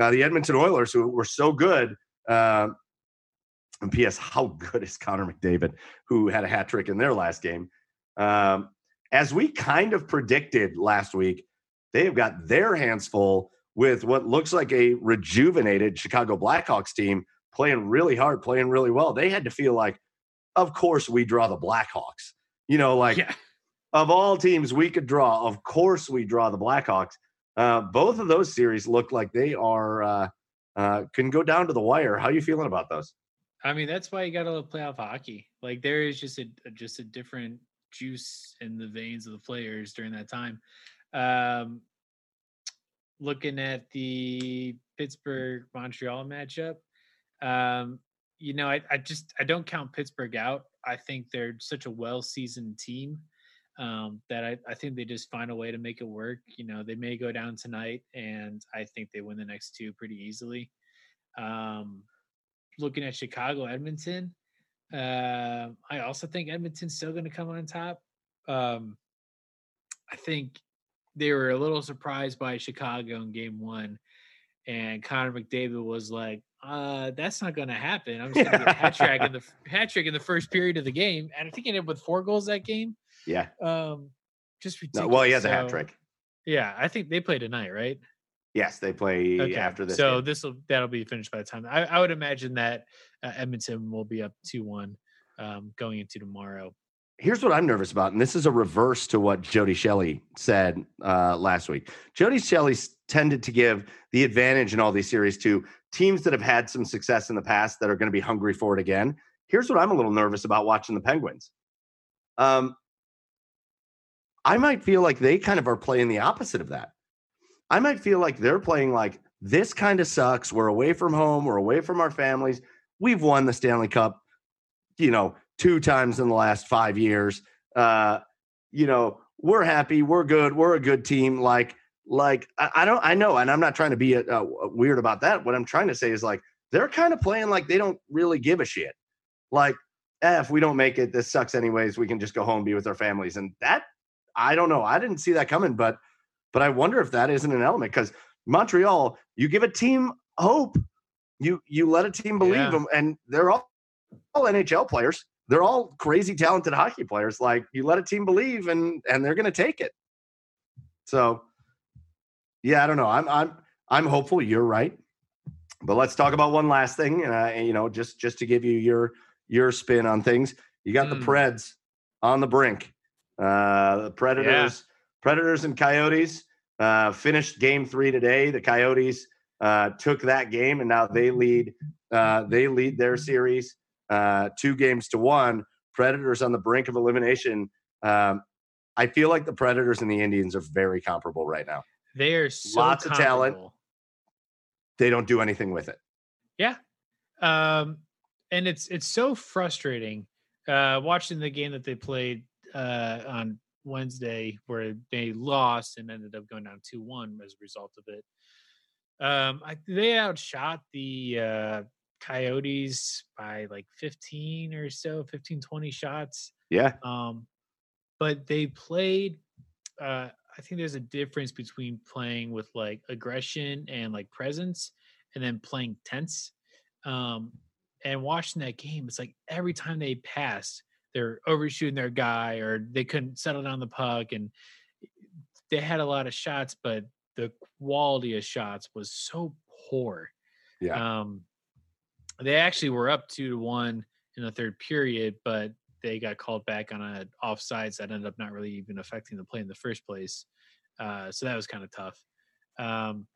S3: uh, the Edmonton Oilers, who were so good, uh, and P.S. How good is Connor McDavid, who had a hat trick in their last game? Um, as we kind of predicted last week, they have got their hands full with what looks like a rejuvenated Chicago Blackhawks team playing really hard, playing really well. They had to feel like, of course, we draw the Blackhawks. You know, like yeah. of all teams we could draw, of course we draw the Blackhawks. Uh, both of those series look like they are uh, uh, can go down to the wire. How are you feeling about those?
S4: I mean, that's why you got to love playoff hockey. Like there is just a just a different juice in the veins of the players during that time. Um, looking at the Pittsburgh Montreal matchup, um, you know, I, I just I don't count Pittsburgh out. I think they're such a well seasoned team um, that I, I think they just find a way to make it work. You know, they may go down tonight, and I think they win the next two pretty easily. Um, looking at Chicago, Edmonton, uh, I also think Edmonton's still going to come on top. Um, I think they were a little surprised by Chicago in game one. And Connor McDavid was like, uh, that's not going to happen. I'm just going to get a hat trick in the [laughs] hat trick in the first period of the game, and I think he ended up with four goals that game.
S3: Yeah.
S4: Um, just ridiculous.
S3: No, well, he has so, a hat trick.
S4: Yeah, I think they play tonight, right?
S3: Yes, they play okay. after this.
S4: So this will that'll be finished by the time. I, I would imagine that uh, Edmonton will be up two one um, going into tomorrow
S3: here's what I'm nervous about, and this is a reverse to what Jody Shelley said uh, last week. Jody Shelley tended to give the advantage in all these series to teams that have had some success in the past that are going to be hungry for it again. Here's what I'm a little nervous about watching the Penguins. Um, I might feel like they kind of are playing the opposite of that. I might feel like they're playing like this kind of sucks. We're away from home. We're away from our families. We've won the Stanley Cup, you know, two times in the last five years. Uh, you know, we're happy, we're good, we're a good team. Like, like I, I don't, I know, and I'm not trying to be a, a weird about that. What I'm trying to say is like they're kind of playing like they don't really give a shit. Like, eh, if we don't make it, this sucks anyways. We can just go home, be with our families, and that I don't know. I didn't see that coming, but but I wonder if that isn't an element because Montreal, you give a team hope, you you let a team believe yeah. them, and they're all all NHL players they're all crazy talented hockey players. Like you let a team believe and and they're going to take it. So yeah, I don't know. I'm I'm I'm hopeful you're right. But let's talk about one last thing. Uh, you know, just just to give you your your spin on things. You got mm. the Preds on the brink. Uh, the Predators, yeah. Predators and Coyotes uh, finished Game Three today. The Coyotes uh, took that game, and now they lead. Uh, they lead their series uh, two games to one. Predators on the brink of elimination. Um, I feel like the Predators and the Indians are very comparable right now.
S4: They are so
S3: lots of talent. They don't do anything with it.
S4: Yeah, um, and it's it's so frustrating uh, watching the game that they played uh, on Wednesday, where they lost and ended up going down two one as a result of it. Um, I, they outshot the uh, Coyotes by like 15 or so, 15, 20 shots.
S3: Yeah.
S4: Um, but they played, uh, I think there's a difference between playing with like aggression and like presence and then playing tense. Um, and watching that game, it's like every time they passed, they're overshooting their guy or they couldn't settle down the puck and they had a lot of shots, but the quality of shots was so poor.
S3: Yeah.
S4: Um, they actually were up two to one in the third period, but they got called back on a offsides that ended up not really even affecting the play in the first place. Uh, so that was kind of tough. Um,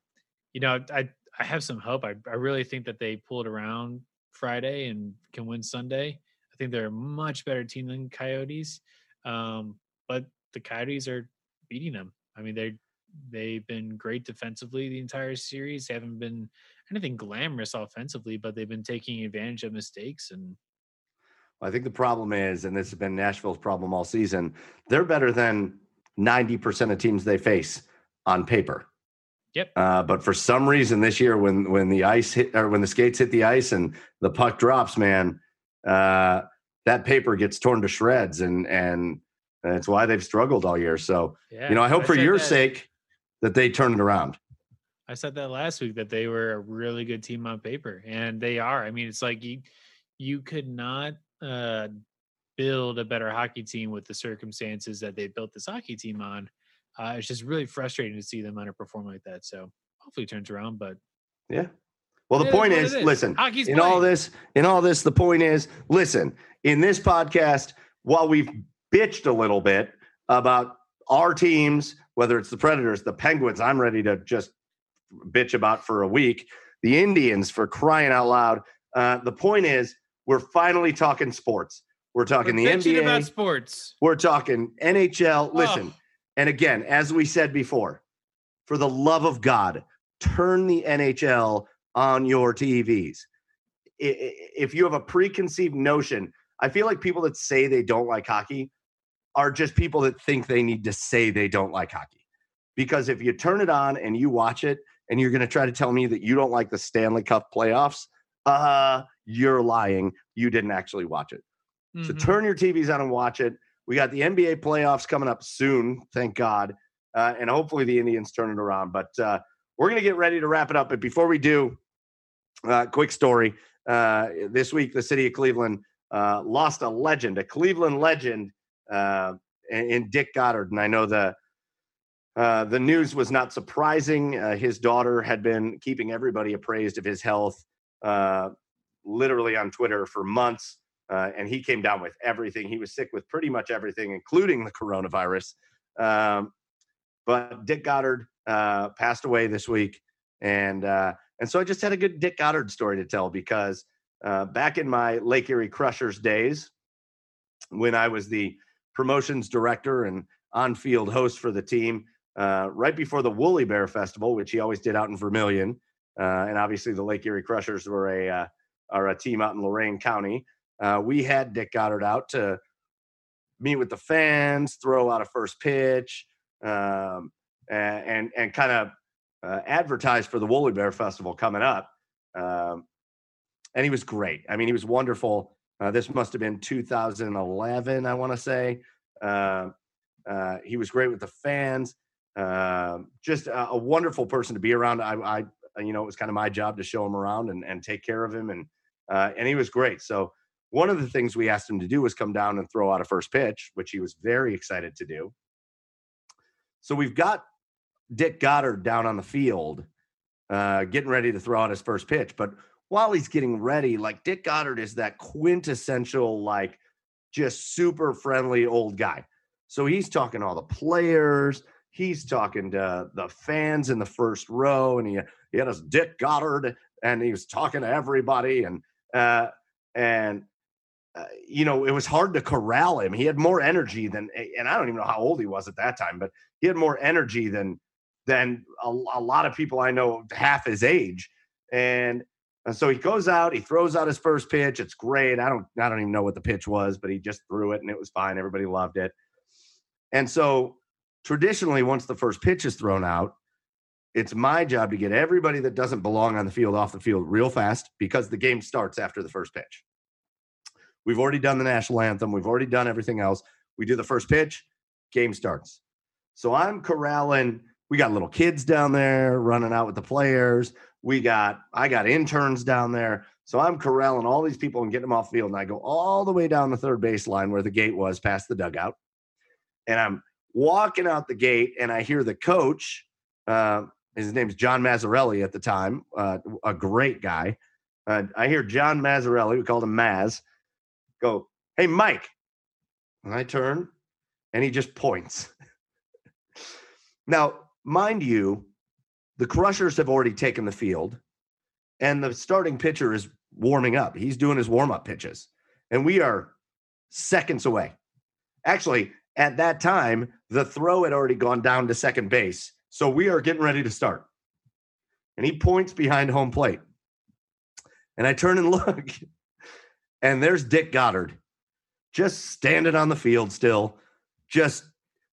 S4: you know, I I have some hope. I, I really think that they pulled around Friday and can win Sunday. I think they're a much better team than Coyotes. Um, but the Coyotes are beating them. I mean, they they've been great defensively the entire series. They haven't been anything glamorous offensively, but they've been taking advantage of mistakes and
S3: I think the problem is, and this has been Nashville's problem all season, they're better than 90% of teams they face on paper.
S4: Yep.
S3: Uh, but for some reason this year, when when the ice hit or when the skates hit the ice and the puck drops, man, uh, that paper gets torn to shreds, and and that's why they've struggled all year. So yeah, you know, I hope I for your that, sake that they turn it around.
S4: I said that last week that they were a really good team on paper, and they are. I mean, it's like you you could not uh, build a better hockey team with the circumstances that they built this hockey team on. Uh, it's just really frustrating to see them underperform like that. So hopefully it turns around. But
S3: yeah. Well, the point is, is, listen, Hockey's in playing. all this, in all this, the point is, listen, in this podcast, while we've bitched a little bit about our teams, whether it's the Predators, the Penguins, I'm ready to just bitch about for a week, the Indians for crying out loud. Uh, the point is, we're finally talking sports. We're talking we're the NBA.
S4: About sports.
S3: We're talking NHL. Listen, oh. and again, as we said before, for the love of God, turn the NHL on your TVs. If you have a preconceived notion, I feel like people that say they don't like hockey are just people that think they need to say they don't like hockey. Because if you turn it on and you watch it and you're going to try to tell me that you don't like the Stanley Cup playoffs, uh, you're lying. You didn't actually watch it. Mm-hmm. So turn your TVs on and watch it. We got the NBA playoffs coming up soon, thank God. Uh, and hopefully the Indians turn it around. But uh, we're going to get ready to wrap it up. But before we do, uh, quick story. Uh, this week, the city of Cleveland uh, lost a legend, a Cleveland legend uh, in Dick Goddard. And I know the the news was not surprising. his daughter had been keeping everybody appraised of his health uh, literally on Twitter for months. Uh, and he came down with everything. He was sick with pretty much everything, including the coronavirus. Um, but Dick Goddard uh, passed away this week, and uh, and so I just had a good Dick Goddard story to tell because uh, back in my Lake Erie Crushers days, when I was the promotions director and on-field host for the team, uh, right before the Woolly Bear Festival, which he always did out in Vermilion, uh, and obviously the Lake Erie Crushers were a uh, are a team out in Lorain County. Uh, we had Dick Goddard out to meet with the fans, throw out a first pitch, um, and and, and kind of uh, advertise for the Woolly Bear Festival coming up. Um, and he was great. I mean, he was wonderful. Uh, this must have been 2011, I want to say. He was great with the fans. Uh, just a, a, wonderful person to be around. I, I, you know, it was kind of my job to show him around and, and take care of him. And, uh, and he was great. So one of the things we asked him to do was come down and throw out a first pitch, which he was very excited to do. So we've got Dick Goddard down on the field, uh, getting ready to throw out his first pitch. But while he's getting ready, like Dick Goddard is that quintessential, like just super friendly old guy. So he's talking to all the players he's talking to the fans in the first row, and he he had his Dick Goddard, and he was talking to everybody, and uh, and uh, you know it was hard to corral him. He had more energy than, and I don't even know how old he was at that time, but he had more energy than than a, a lot of people I know half his age, and. And so he goes out, he throws out his first pitch. It's great. I don't I don't even know what the pitch was, but he just threw it and it was fine. Everybody loved it. And so traditionally, once the first pitch is thrown out, it's my job to get everybody that doesn't belong on the field off the field real fast because the game starts after the first pitch. We've already done the national anthem, we've already done everything else. We do the first pitch, game starts. So I'm corralling. We got little kids down there running out with the players. We got I got interns down there. So I'm corralling all these people and getting them off field. And I go all the way down the third baseline where the gate was past the dugout. And I'm walking out the gate and I hear the coach, uh, his name's John Massarelli at the time, uh, a great guy. Uh, I hear John Massarelli, we called him Maz, go, Hey, Mike. And I turn and he just points. [laughs] now, mind you, the Crushers have already taken the field and the starting pitcher is warming up. He's doing his warm up pitches, and we are seconds away. Actually, at that time, the throw had already gone down to second base. So we are getting ready to start. And he points behind home plate. And I turn and [laughs] look, and there's Dick Goddard just standing on the field still, just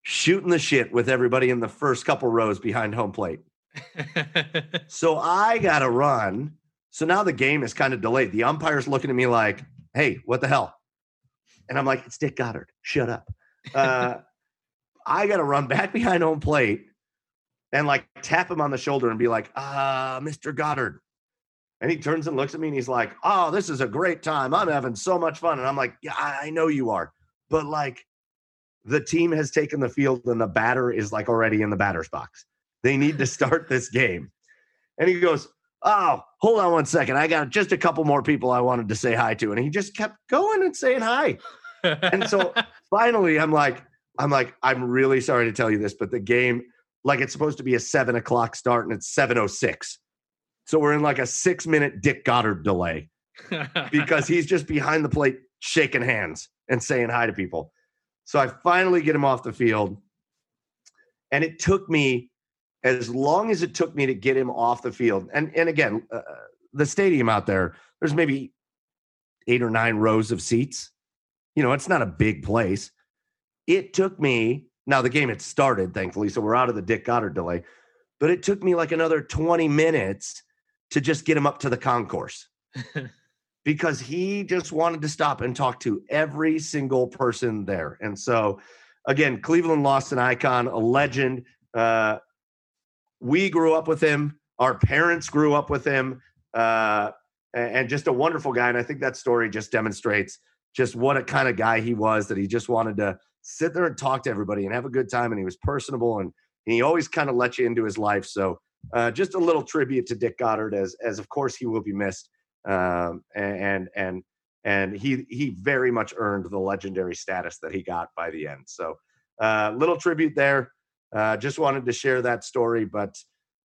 S3: shooting the shit with everybody in the first couple rows behind home plate. [laughs] so I got to run. So now the game is kind of delayed. The umpire's looking at me like, hey, what the hell? And I'm like, it's Dick Goddard. Shut up. Uh, I got to run back behind home plate and like tap him on the shoulder and be like, ah, Mr. Goddard. And he turns and looks at me and he's like, oh, this is a great time. I'm having so much fun. And I'm like, yeah, I know you are. But like, the team has taken the field and the batter is like already in the batter's box. They need to start this game. And he goes, Oh, hold on one second. I got just a couple more people I wanted to say hi to. And he just kept going and saying hi. and so [laughs] finally, I'm like, I'm like, I'm really sorry to tell you this, but the game, like it's supposed to be a seven o'clock start and it's 706. So we're in like a six minute Dick Goddard delay [laughs] because he's just behind the plate shaking hands and saying hi to people. So I finally get him off the field. And it took me as long as it took me to get him off the field. And and again, uh, the stadium out there, there's maybe eight or nine rows of seats. You know, it's not a big place. It took me now the game had started, thankfully, so we're out of the Dick Goddard delay. But it took me like another 20 minutes to just get him up to the concourse. [laughs] because he just wanted to stop and talk to every single person there. And so, again, Cleveland lost an icon, a legend. Uh, we grew up with him. Our parents grew up with him, uh, and just a wonderful guy. And I think that story just demonstrates just what a kind of guy he was. That he just wanted to sit there and talk to everybody and have a good time. And he was personable, and, he always kind of let you into his life. So, uh, just a little tribute to Dick Goddard, as as of course he will be missed. Um, and and and he he very much earned the legendary status that he got by the end. So, uh, little tribute there. Uh, just wanted to share that story. But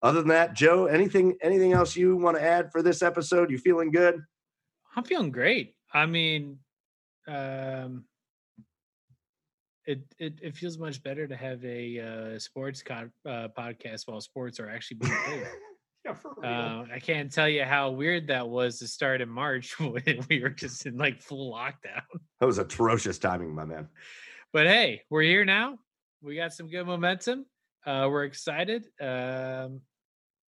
S3: other than that, Joe, anything anything else you want to add for this episode? You feeling good?
S4: I'm feeling great. I mean, um, it, it it feels much better to have a uh, sports uh, podcast while sports are actually being played. [laughs] yeah, for real. Uh, I can't tell you how weird that was to start in March [laughs] when we were just in like full lockdown.
S3: That was atrocious timing, my man.
S4: But hey, we're here now we got some good momentum. Uh, we're excited. Um,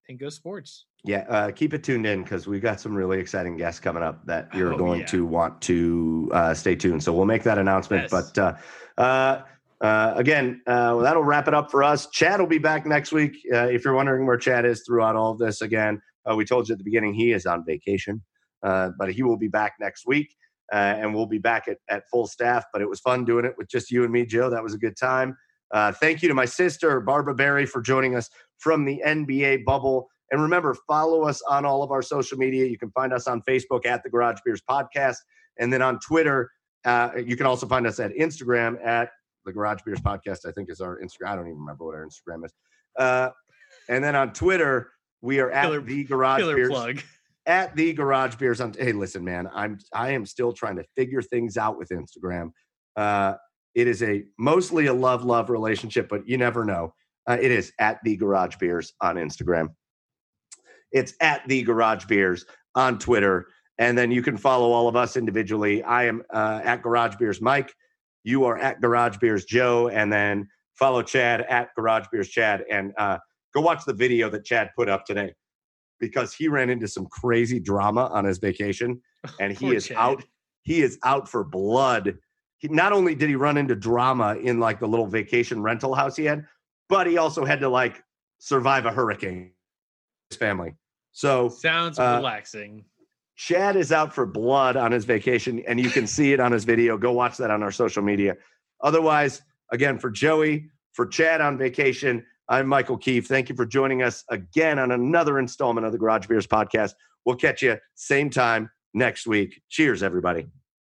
S4: and go sports.
S3: Yeah, uh, keep it tuned in because we've got some really exciting guests coming up that you're oh, going yeah. to want to uh, stay tuned. So we'll make that announcement. Yes. But uh, uh, uh again, uh, that'll wrap it up for us. Chad will be back next week. Uh, if you're wondering where Chad is throughout all of this, again, uh, we told you at the beginning he is on vacation, uh, but he will be back next week. Uh, and we'll be back at, at full staff. But it was fun doing it with just you and me, Joe. That was a good time. Uh, thank you to my sister, Barbara Barry, for joining us from the NBA bubble. And remember, follow us on all of our social media. You can find us on Facebook at the Garage Beers Podcast. And then on Twitter, uh, you can also find us at Instagram at the Garage Beers Podcast, I think is our Instagram. I don't even remember what our Instagram is. Uh, and then on Twitter, we are at killer, the Garage Beers. Plug. At the Garage Beers. On, hey, listen, man, I'm I am still trying to figure things out with Instagram. Uh, it is a mostly a love love relationship, but you never know. Uh, it is at the Garage Beers on Instagram. It's at the Garage Beers on Twitter, and then you can follow all of us individually. I am uh, at Garage Beers Mike. You are at Garage Beers Joe, and then follow Chad at Garage Beers Chad, and uh, go watch the video that Chad put up today because he ran into some crazy drama on his vacation, [laughs] and he is Chad. out. He is out for blood he not only did he run into drama in like the little vacation rental house he had, but he also had to like survive a hurricane. His family. So
S4: sounds uh, relaxing.
S3: Chad is out for blood on his vacation, and you can see it on his video. Go watch that on our social media. Otherwise, again, for Joey, for Chad on vacation, I'm Michael Keefe. Thank you for joining us again on another installment of the Garage Beers podcast. We'll catch you same time next week. Cheers, everybody.